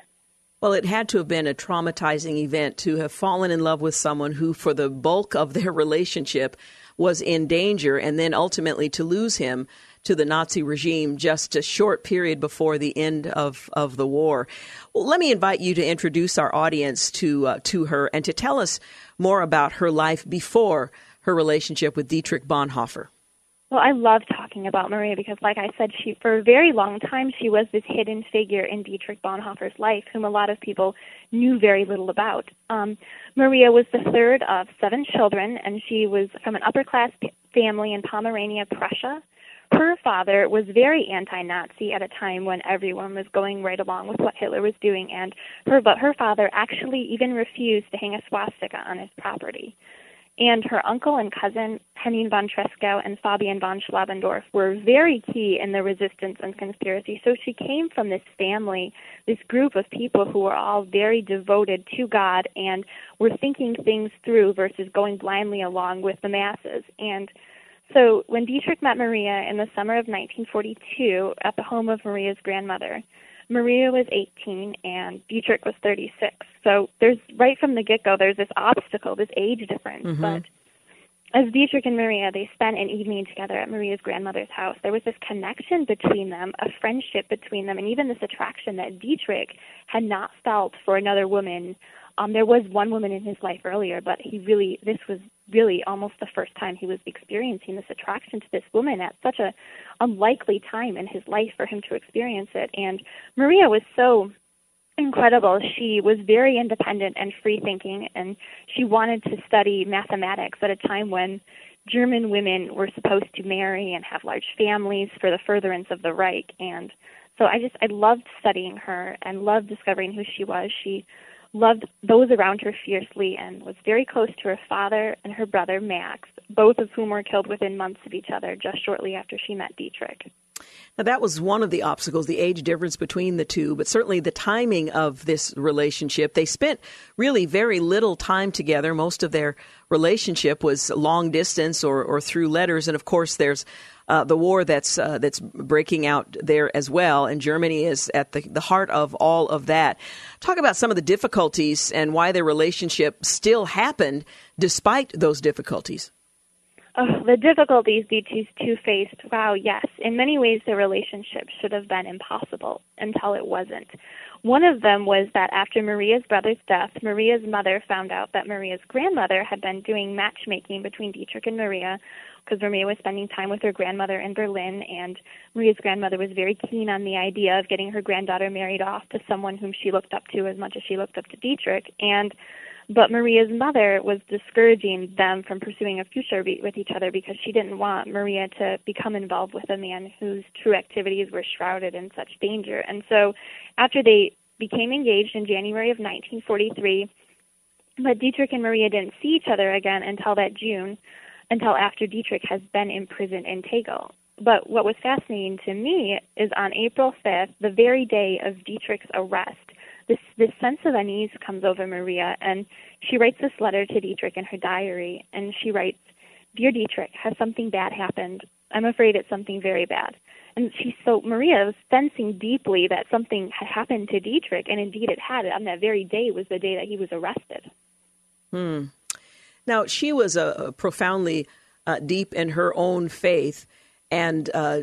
well, it had to have been a traumatizing event to have fallen in love with someone who, for the bulk of their relationship, was in danger, and then ultimately to lose him to the Nazi regime just a short period before the end of, of the war. Well, let me invite you to introduce our audience to uh, to her and to tell us more about her life before her relationship with Dietrich Bonhoeffer. Well, I love talking about Maria because, like I said, she for a very long time she was this hidden figure in Dietrich Bonhoeffer's life, whom a lot of people knew very little about. Um, Maria was the third of seven children, and she was from an upper class family in Pomerania, Prussia. Her father was very anti-Nazi at a time when everyone was going right along with what Hitler was doing, and her but her father actually even refused to hang a swastika on his property and her uncle and cousin, Henning von Tresckow and Fabian von Schlabrendorff, were very key in the resistance and conspiracy. So she came from this family, this group of people who were all very devoted to God and were thinking things through versus going blindly along with the masses. And so when Dietrich met Maria in the summer of 1942 at the home of Maria's grandmother, Maria was 18 and Dietrich was 36. So there's right from the get go, there's this obstacle, this age difference. Mm-hmm. But as Dietrich and Maria, they spent an evening together at Maria's grandmother's house. There was this connection between them, a friendship between them, and even this attraction that Dietrich had not felt for another woman um, there was one woman in his life earlier, but he really, this was really almost the first time he was experiencing this attraction to this woman at such a unlikely time in his life for him to experience it. And Maria was so incredible. She was very independent and free thinking, and she wanted to study mathematics at a time when German women were supposed to marry and have large families for the furtherance of the Reich. And so I just, I loved studying her and loved discovering who she was. She loved those around her fiercely and was very close to her father and her brother Max, both of whom were killed within months of each other just shortly after she met Dietrich. Now, that was one of the obstacles, the age difference between the two, but certainly the timing of this relationship. They spent really very little time together. Most of their relationship was long distance or, or through letters. And of course, there's uh, the war that's uh, that's breaking out there as well, and Germany is at the, the heart of all of that. Talk about some of the difficulties and why their relationship still happened despite those difficulties. Oh, the difficulties these two faced, wow, yes. In many ways, the relationship should have been impossible until it wasn't. One of them was that after Maria's brother's death, Maria's mother found out that Maria's grandmother had been doing matchmaking between Dietrich and Maria because Maria was spending time with her grandmother in Berlin, and Maria's grandmother was very keen on the idea of getting her granddaughter married off to someone whom she looked up to as much as she looked up to Dietrich. And but Maria's mother was discouraging them from pursuing a future with each other because she didn't want Maria to become involved with a man whose true activities were shrouded in such danger. And so, after they became engaged in January of 1943, but Dietrich and Maria didn't see each other again until that June until after Dietrich has been imprisoned in Tegel. But what was fascinating to me is on April 5th, the very day of Dietrich's arrest, this this sense of unease comes over Maria, and she writes this letter to Dietrich in her diary, and she writes, "Dear Dietrich, has something bad happened? I'm afraid it's something very bad." And she so Maria was sensing deeply that something had happened to Dietrich, and indeed it had. On that very day was the day that he was arrested. Hmm. Now, she was a, profoundly uh, deep in her own faith and uh,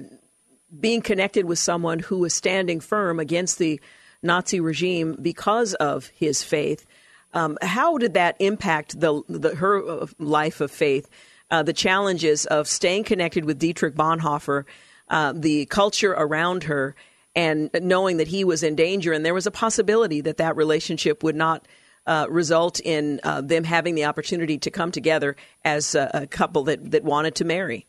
being connected with someone who was standing firm against the Nazi regime because of his faith. Um, how did that impact the, the her uh, life of faith? Uh, the challenges of staying connected with Dietrich Bonhoeffer, uh, the culture around her, and knowing that he was in danger, and there was a possibility that that relationship would not uh, result in uh, them having the opportunity to come together as a, a couple that, that wanted to marry?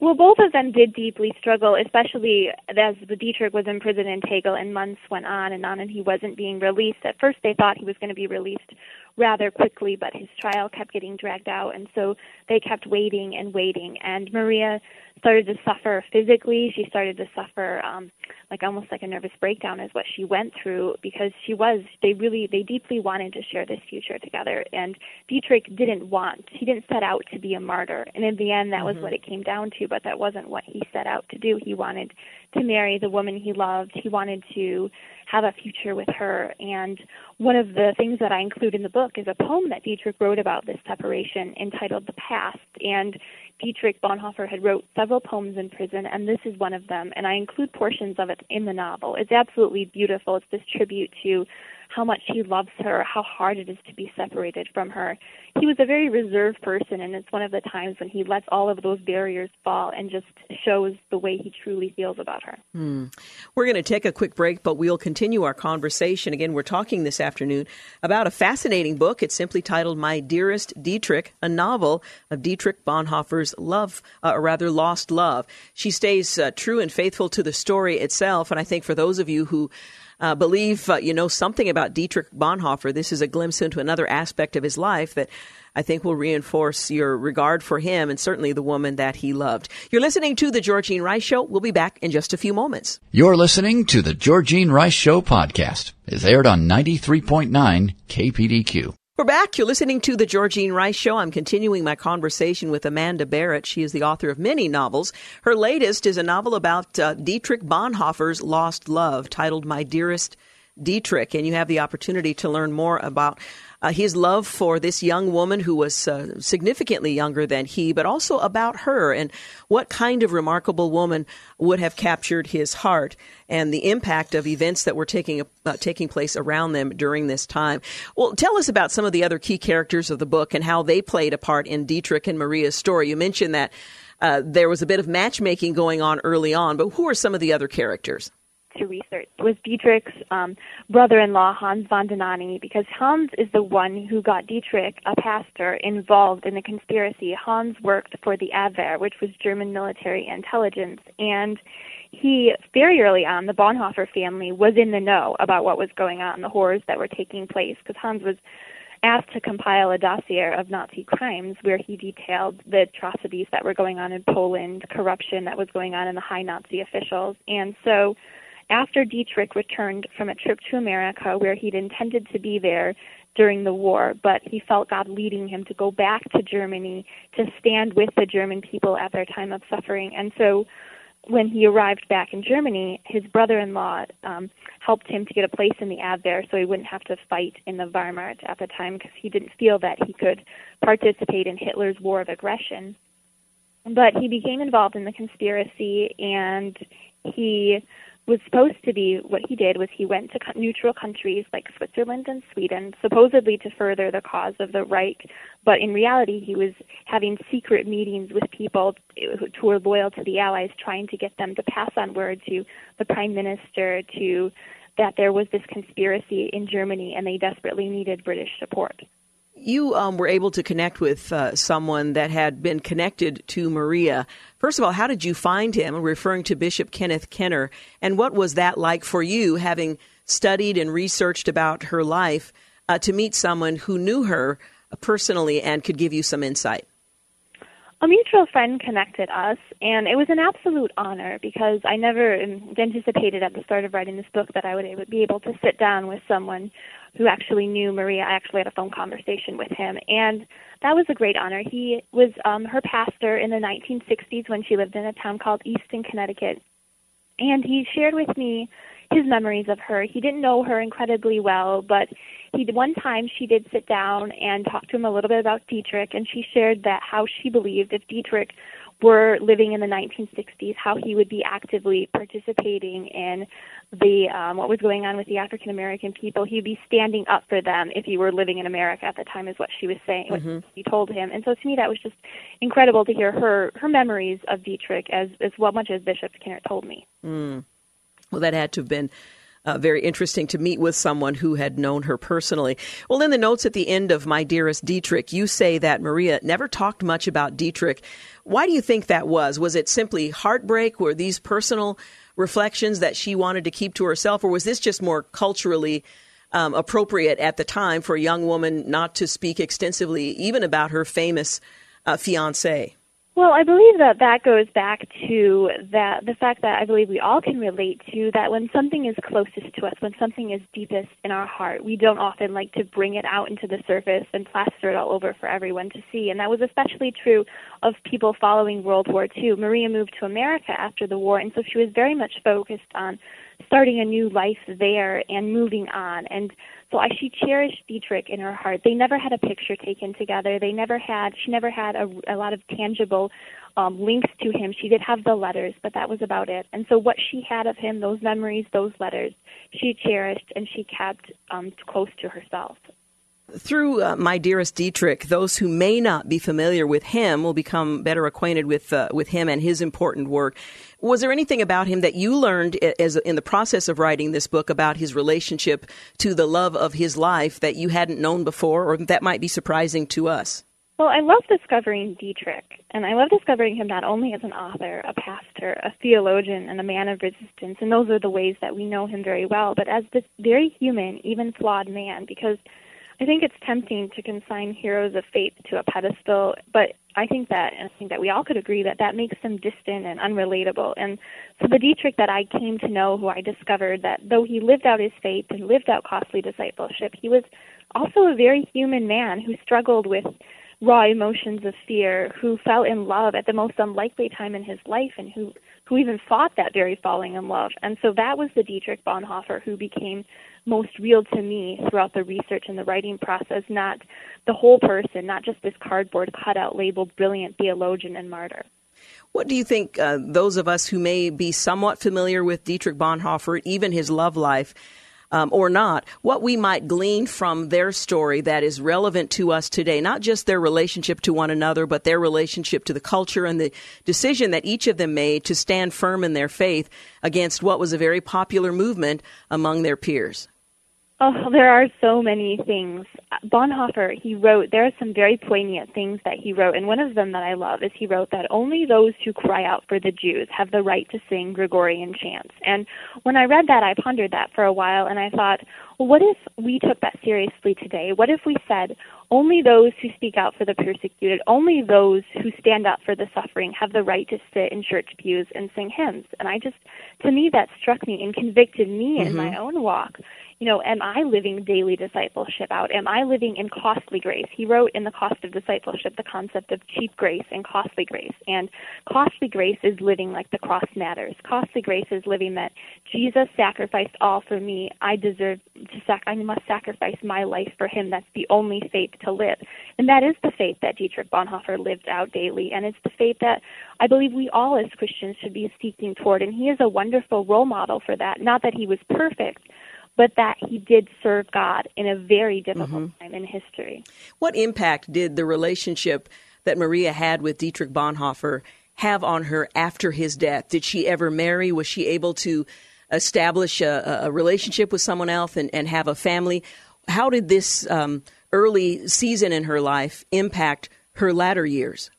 Well, both of them did deeply struggle, especially as Dietrich was in prison in Tegel and months went on and on and he wasn't being released. At first they thought he was going to be released rather quickly, but his trial kept getting dragged out and so they kept waiting and waiting. And Maria started to suffer physically. She started to suffer um like almost like a nervous breakdown is what she went through because she was they really they deeply wanted to share this future together and Dietrich didn't want he didn't set out to be a martyr and in the end that mm-hmm. was what it came down to but that wasn't what he set out to do he wanted to marry the woman he loved he wanted to have a future with her. And one of the things that I include in the book is a poem that Dietrich wrote about this separation entitled The Past. And Dietrich Bonhoeffer had wrote several poems in prison, and this is one of them. And I include portions of it in the novel. It's absolutely beautiful. It's this tribute to how much he loves her, how hard it is to be separated from her. He was a very reserved person, and it's one of the times when he lets all of those barriers fall and just shows the way he truly feels about her. Hmm. We're going to take a quick break, but we'll continue our conversation. Again, we're talking this afternoon about a fascinating book. It's simply titled My Dearest Dietrich, a novel of Dietrich Bonhoeffer's love, uh, or rather, lost love. She stays uh, true and faithful to the story itself, and I think for those of you who uh, believe uh, you know something about Dietrich Bonhoeffer, this is a glimpse into another aspect of his life that I think will reinforce your regard for him and certainly the woman that he loved. You're listening to The Georgene Rice Show. We'll be back in just a few moments. You're listening to The Georgene Rice Show podcast. It's aired on 93.9 KPDQ. We're back. You're listening to The Georgene Rice Show. I'm continuing my conversation with Amanda Barratt. She is the author of many novels. Her latest is a novel about uh, Dietrich Bonhoeffer's lost love titled My Dearest Dietrich. And you have the opportunity to learn more about uh, his love for this young woman who was uh, significantly younger than he, but also about her and what kind of remarkable woman would have captured his heart and the impact of events that were taking uh, taking place around them during this time. Well, tell us about some of the other key characters of the book and how they played a part in Dietrich and Maria's story. You mentioned that uh, there was a bit of matchmaking going on early on, but who are some of the other characters? To research was Dietrich's um, brother-in-law Hans von Dohnanyi, because Hans is the one who got Dietrich, a pastor, involved in the conspiracy. Hans worked for the Abwehr, which was German military intelligence, and he very early on, the Bonhoeffer family was in the know about what was going on, the horrors that were taking place, because Hans was asked to compile a dossier of Nazi crimes where he detailed the atrocities that were going on in Poland, corruption that was going on in the high Nazi officials. And so after Dietrich returned from a trip to America where he'd intended to be there during the war, but he felt God leading him to go back to Germany to stand with the German people at their time of suffering. And so when he arrived back in Germany, his brother-in-law um, helped him to get a place in the Abwehr so he wouldn't have to fight in the Wehrmacht at the time because he didn't feel that he could participate in Hitler's war of aggression. But he became involved in the conspiracy and he was supposed to be what he did was he went to neutral countries like Switzerland and Sweden, supposedly to further the cause of the Reich, but in reality he was having secret meetings with people eh, who were loyal to the Allies, trying to get them to pass on word to the Prime Minister to that there was this conspiracy in Germany and they desperately needed British support you um, were able to connect with uh, someone that had been connected to Maria. First of all, how did you find him? Referring to Bishop Kenneth Kenner, and what was that like for you, having studied and researched about her life, uh, to meet someone who knew her personally and could give you some insight? A mutual friend connected us, and it was an absolute honor because I never anticipated at the start of writing this book that I would be able to sit down with someone who actually knew Maria. I actually had a phone conversation with him, and that was a great honor. He was um, her pastor in the 1960s when she lived in a town called Easton, Connecticut, and he shared with me his memories of her. He didn't know her incredibly well, but he one time she did sit down and talk to him a little bit about Dietrich, and she shared that how she believed if Dietrich were living in the 1960s, how he would be actively participating in the um, what was going on with the African American people. He'd be standing up for them if he were living in America at the time, is what she was saying. Mm-hmm. What he told him, and so to me that was just incredible to hear her her memories of Dietrich as as well much as Bishop Kenner told me. Mm. Well, that had to have been uh, very interesting to meet with someone who had known her personally. Well, in the notes at the end of My Dearest Dietrich, you say that Maria never talked much about Dietrich. Why do you think that was? Was it simply heartbreak? Were these personal reflections that she wanted to keep to herself, or was this just more culturally um, appropriate at the time for a young woman not to speak extensively, even about her famous uh, fiance? Well, I believe that that goes back to that the fact that I believe we all can relate to that when something is closest to us, when something is deepest in our heart, we don't often like to bring it out into the surface and plaster it all over for everyone to see. And that was especially true of people following World War II. Maria moved to America after the war, and so she was very much focused on starting a new life there and moving on. And so I, she cherished Dietrich in her heart. They never had a picture taken together. They never had. She never had a, a lot of tangible um, links to him. She did have the letters, but that was about it. And so what she had of him, those memories, those letters, she cherished and she kept um, close to herself. Through uh, My Dearest Dietrich, those who may not be familiar with him will become better acquainted with uh, with him and his important work. Was there anything about him that you learned as in the process of writing this book about his relationship to the love of his life that you hadn't known before, or that might be surprising to us? Well, I love discovering Dietrich, and I love discovering him not only as an author, a pastor, a theologian, and a man of resistance, and those are the ways that we know him very well, but as this very human, even flawed man, because I think it's tempting to consign heroes of faith to a pedestal, but I think that I think that we all could agree that that makes them distant and unrelatable. And so the Dietrich that I came to know, who I discovered that though he lived out his faith and lived out costly discipleship, he was also a very human man who struggled with raw emotions of fear, who fell in love at the most unlikely time in his life, and who who even fought that very falling in love. And so that was the Dietrich Bonhoeffer who became most real to me throughout the research and the writing process, not the whole person, not just this cardboard cutout labeled brilliant theologian and martyr. What do you think uh, those of us who may be somewhat familiar with Dietrich Bonhoeffer, even his love life, um, or not, what we might glean from their story that is relevant to us today, not just their relationship to one another, but their relationship to the culture and the decision that each of them made to stand firm in their faith against what was a very popular movement among their peers? Oh, there are so many things. Bonhoeffer, he wrote, there are some very poignant things that he wrote, and one of them that I love is he wrote that only those who cry out for the Jews have the right to sing Gregorian chants. And when I read that, I pondered that for a while, and I thought, well, what if we took that seriously today? What if we said, only those who speak out for the persecuted, only those who stand up for the suffering have the right to sit in church pews and sing hymns? And I just, to me, that struck me and convicted me mm-hmm. in my own walk you know, am I living daily discipleship out? Am I living in costly grace? He wrote in The Cost of Discipleship the concept of cheap grace and costly grace. And costly grace is living like the cross matters. Costly grace is living that Jesus sacrificed all for me. I deserve to sac I must sacrifice my life for him. That's the only faith to live. And that is the faith that Dietrich Bonhoeffer lived out daily. And it's the faith that I believe we all as Christians should be seeking toward. And he is a wonderful role model for that. Not that he was perfect, but that he did serve God in a very difficult mm-hmm. time in history. What impact did the relationship that Maria had with Dietrich Bonhoeffer have on her after his death? Did she ever marry? Was she able to establish a, a relationship with someone else and, and, have a family? How did this um, early season in her life impact her latter years?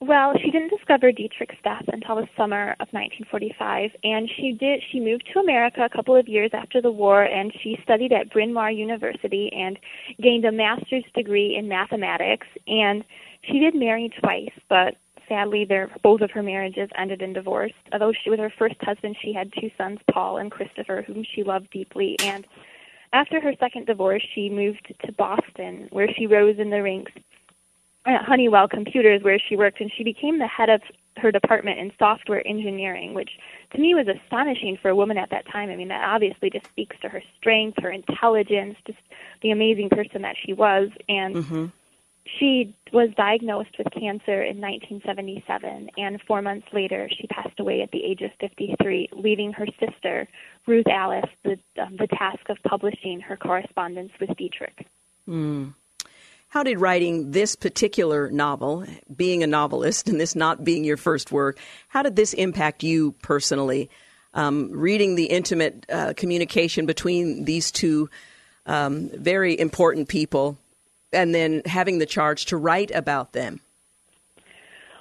Well, she didn't discover Dietrich's death until the summer of 1945, and she did. She moved to America a couple of years after the war, and she studied at Bryn Mawr University and gained a master's degree in mathematics. And she did marry twice, but sadly, their both of her marriages ended in divorce. Although she, with her first husband, she had two sons, Paul and Christopher, whom she loved deeply, and after her second divorce, she moved to Boston, where she rose in the ranks at Honeywell Computers where she worked, and she became the head of her department in software engineering, which to me was astonishing for a woman at that time. I mean, that obviously just speaks to her strength, her intelligence, just the amazing person that she was. And mm-hmm. she was diagnosed with cancer in 1977, and four months later, she passed away at the age of 53, leaving her sister, Ruth Alice, the, um, the task of publishing her correspondence with Dietrich. Mm. How did writing this particular novel, being a novelist and this not being your first work, how did this impact you personally? Um, reading the intimate uh, communication between these two um, very important people and then having the charge to write about them.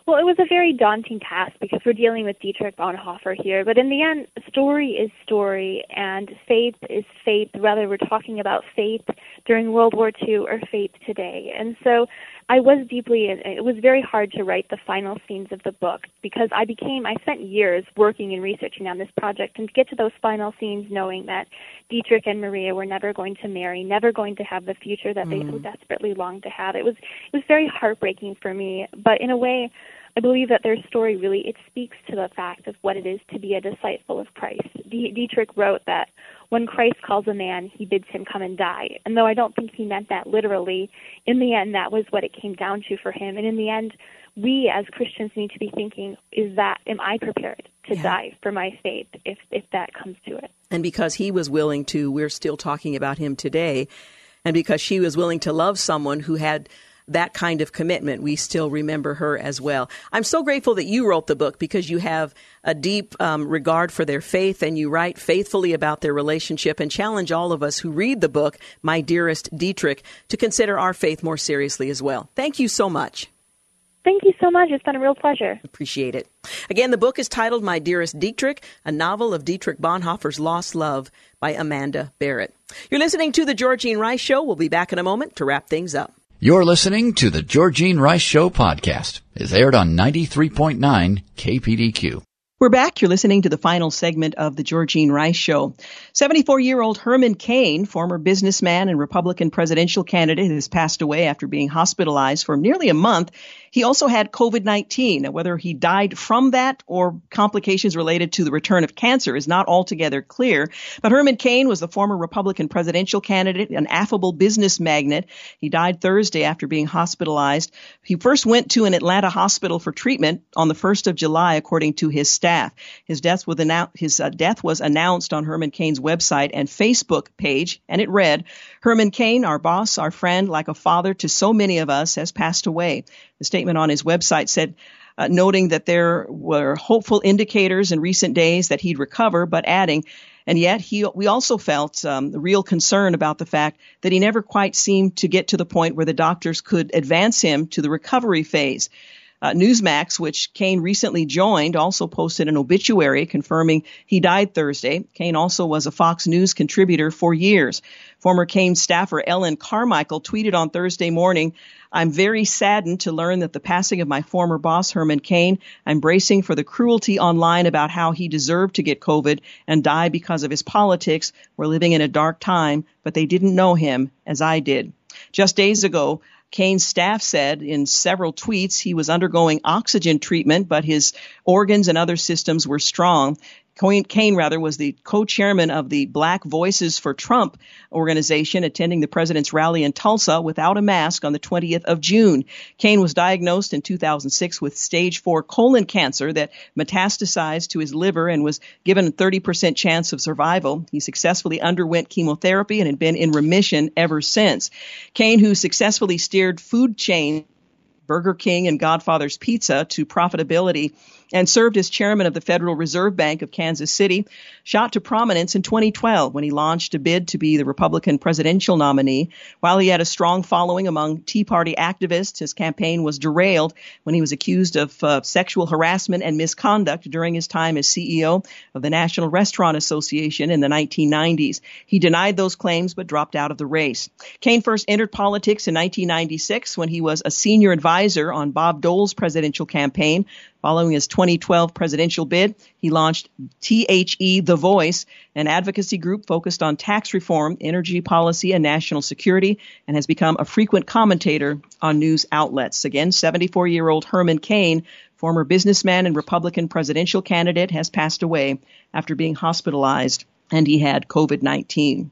Well, it was a very daunting task because we're dealing with Dietrich Bonhoeffer here. But in the end, story is story, and faith is faith, whether we're talking about faith during World War II or faith today. And so I was deeply, it was very hard to write the final scenes of the book because I became, I spent years working and researching on this project and to get to those final scenes knowing that Dietrich and Maria were never going to marry, never going to have the future that they mm. so desperately longed to have. It was, it was very heartbreaking for me, but in a way, I believe that their story really it speaks to the fact of what it is to be a disciple of Christ. Dietrich wrote that when Christ calls a man, he bids him come and die. And though I don't think he meant that literally, in the end that was what it came down to for him. And in the end, we as Christians need to be thinking, is that am I prepared to yeah. die for my faith if if that comes to it? And because he was willing to, we're still talking about him today. And because she was willing to love someone who had that kind of commitment, we still remember her as well. I'm so grateful that you wrote the book because you have a deep um, regard for their faith and you write faithfully about their relationship and challenge all of us who read the book, My Dearest Dietrich, to consider our faith more seriously as well. Thank you so much. Thank you so much. It's been a real pleasure. Appreciate it. Again, the book is titled My Dearest Dietrich, a novel of Dietrich Bonhoeffer's Lost Love by Amanda Barratt. You're listening to The Georgene Rice Show. We'll be back in a moment to wrap things up. You're listening to the Georgene Rice Show podcast. It's aired on 93.9 KPDQ. We're back. You're listening to the final segment of the Georgene Rice Show. 74 year old Herman Cain, former businessman and Republican presidential candidate, has passed away after being hospitalized for nearly a month. He also had COVID 19. Whether he died from that or complications related to the return of cancer is not altogether clear. But Herman Cain was the former Republican presidential candidate, an affable business magnate. He died Thursday after being hospitalized. He first went to an Atlanta hospital for treatment on the 1st of July, according to his staff. His death was, annou- his, uh, death was announced on Herman Cain's website and Facebook page, and it read, Herman Cain, our boss, our friend, like a father to so many of us, has passed away. The statement on his website said, uh, noting that there were hopeful indicators in recent days that he'd recover, but adding, and yet he, we also felt um, real concern about the fact that he never quite seemed to get to the point where the doctors could advance him to the recovery phase. Uh, Newsmax, which Cain recently joined, also posted an obituary confirming he died Thursday. Cain also was a Fox News contributor for years. Former Cain staffer Ellen Carmichael tweeted on Thursday morning, I'm very saddened to learn that the passing of my former boss, Herman Cain, I'm bracing for the cruelty online about how he deserved to get COVID and die because of his politics. We're living in a dark time, but they didn't know him as I did. Just days ago, Cain's staff said in several tweets he was undergoing oxygen treatment, but his organs and other systems were strong. Cain, rather, was the co-chairman of the Black Voices for Trump organization, attending the president's rally in Tulsa without a mask on the 20th of June. Cain was diagnosed in 2006 with stage four colon cancer that metastasized to his liver and was given a 30% chance of survival. He successfully underwent chemotherapy and had been in remission ever since. Cain, who successfully steered food chain Burger King and Godfather's Pizza to profitability and served as chairman of the Federal Reserve Bank of Kansas City, shot to prominence in 2012 when he launched a bid to be the Republican presidential nominee. While he had a strong following among Tea Party activists, his campaign was derailed when he was accused of uh, sexual harassment and misconduct during his time as CEO of the National Restaurant Association in the 1990s. He denied those claims but dropped out of the race. Cain first entered politics in 1996 when he was a senior advisor on Bob Dole's presidential campaign Following his 2012 presidential bid, he launched THE The Voice, an advocacy group focused on tax reform, energy policy, and national security, and has become a frequent commentator on news outlets. Again, 74 year old Herman Cain, former businessman and Republican presidential candidate, has passed away after being hospitalized, and he had COVID 19.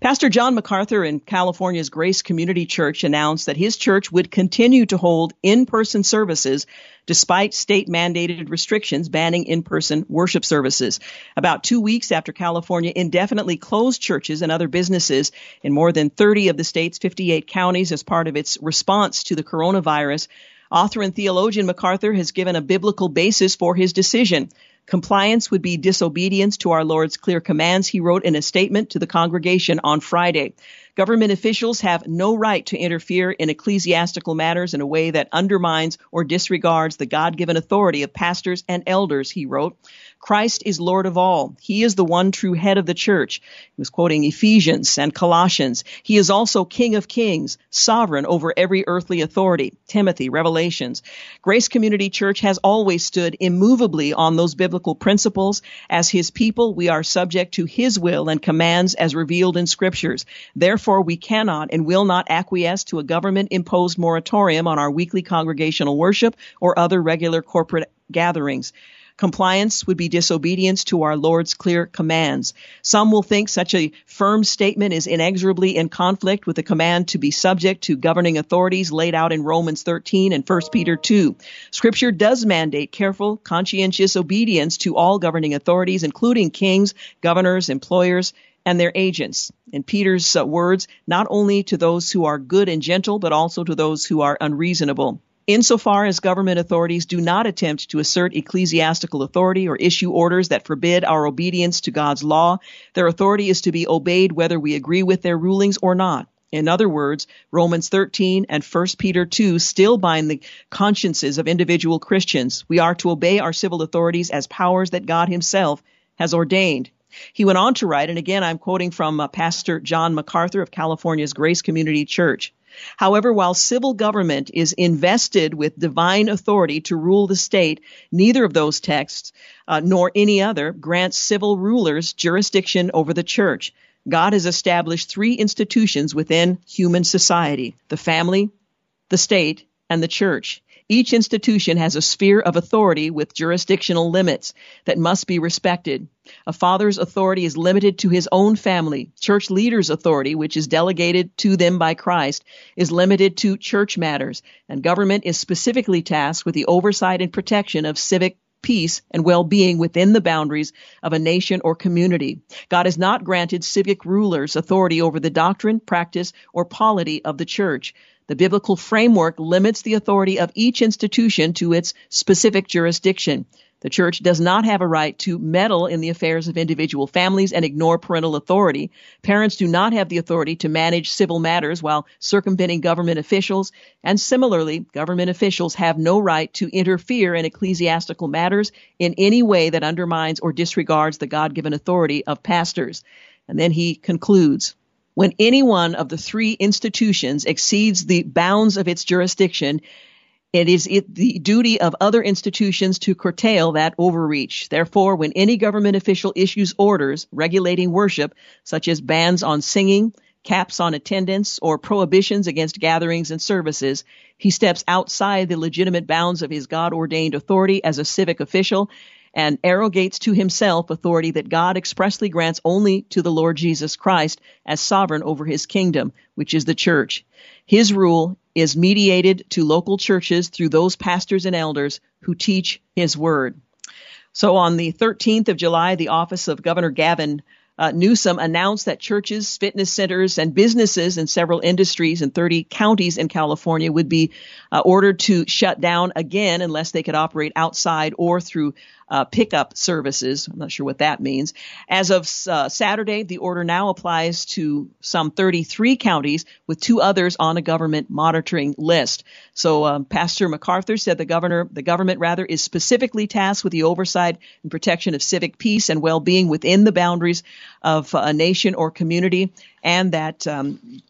Pastor John MacArthur in California's Grace Community Church announced that his church would continue to hold in-person services despite state mandated restrictions banning in-person worship services. About two weeks after California indefinitely closed churches and other businesses in more than 30 of the state's 58 counties as part of its response to the coronavirus, author and theologian MacArthur has given a biblical basis for his decision. Compliance would be disobedience to our Lord's clear commands, he wrote in a statement to the congregation on Friday. Government officials have no right to interfere in ecclesiastical matters in a way that undermines or disregards the God given authority of pastors and elders, he wrote. Christ is Lord of all. He is the one true head of the church. He was quoting Ephesians and Colossians. He is also King of kings, sovereign over every earthly authority. Timothy, Revelations. Grace Community Church has always stood immovably on those biblical principles. As His people, we are subject to His will and commands as revealed in scriptures. Therefore, we cannot and will not acquiesce to a government imposed moratorium on our weekly congregational worship or other regular corporate gatherings. Compliance would be disobedience to our Lord's clear commands. Some will think such a firm statement is inexorably in conflict with the command to be subject to governing authorities laid out in Romans 13 and 1 Peter 2. Scripture does mandate careful, conscientious obedience to all governing authorities, including kings, governors, employers, and their agents. In Peter's uh, words, not only to those who are good and gentle, but also to those who are unreasonable. Insofar as government authorities do not attempt to assert ecclesiastical authority or issue orders that forbid our obedience to God's law, their authority is to be obeyed whether we agree with their rulings or not. In other words, Romans 13 and 1 Peter 2 still bind the consciences of individual Christians. We are to obey our civil authorities as powers that God himself has ordained. He went on to write, and again I'm quoting from uh, Pastor John MacArthur of California's Grace Community Church. However, while civil government is invested with divine authority to rule the state, neither of those texts, uh, nor any other, grants civil rulers jurisdiction over the church. God has established three institutions within human society the family, the state, and the church. Each institution has a sphere of authority with jurisdictional limits that must be respected. A father's authority is limited to his own family. Church leaders' authority, which is delegated to them by Christ, is limited to church matters. And government is specifically tasked with the oversight and protection of civic peace and well-being within the boundaries of a nation or community. God has not granted civic rulers authority over the doctrine, practice, or polity of the church. The biblical framework limits the authority of each institution to its specific jurisdiction. The church does not have a right to meddle in the affairs of individual families and ignore parental authority. Parents do not have the authority to manage civil matters while circumventing government officials. And similarly, government officials have no right to interfere in ecclesiastical matters in any way that undermines or disregards the God given authority of pastors. And then he concludes when any one of the three institutions exceeds the bounds of its jurisdiction, it is it the duty of other institutions to curtail that overreach. Therefore, when any government official issues orders regulating worship, such as bans on singing, caps on attendance, or prohibitions against gatherings and services, he steps outside the legitimate bounds of his God ordained authority as a civic official and arrogates to himself authority that God expressly grants only to the Lord Jesus Christ as sovereign over his kingdom, which is the church. His rule is mediated to local churches through those pastors and elders who teach his word. So on the 13th of July, the office of Governor Gavin uh, Newsom announced that churches, fitness centers, and businesses in several industries in 30 counties in California would be uh, ordered to shut down again unless they could operate outside or through uh, pickup services. I'm not sure what that means. As of uh, Saturday, the order now applies to some 33 counties, with two others on a government monitoring list. So um, Pastor MacArthur said the governor, the government rather, is specifically tasked with the oversight and protection of civic peace and well-being within the boundaries of a nation or community, and that um,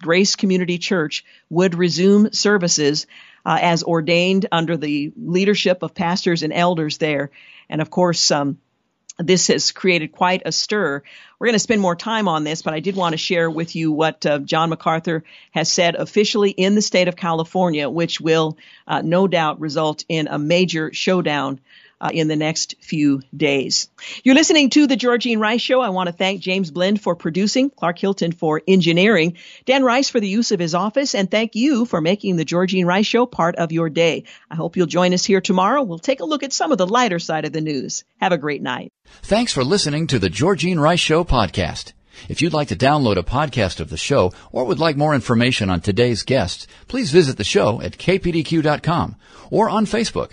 Grace Community Church would resume services uh, as ordained under the leadership of pastors and elders there. And of course, um, this has created quite a stir. We're going to spend more time on this, but I did want to share with you what uh, John MacArthur has said officially in the state of California, which will uh, no doubt result in a major showdown uh, in the next few days. You're listening to the Georgene Rice Show. I want to thank James Blend for producing, Clark Hilton for engineering, Dan Rice for the use of his office, and thank you for making the Georgene Rice Show part of your day. I hope you'll join us here tomorrow. We'll take a look at some of the lighter side of the news. Have a great night. Thanks for listening to the Georgene Rice Show podcast. If you'd like to download a podcast of the show or would like more information on today's guests, please visit the show at kpdq.com or on Facebook.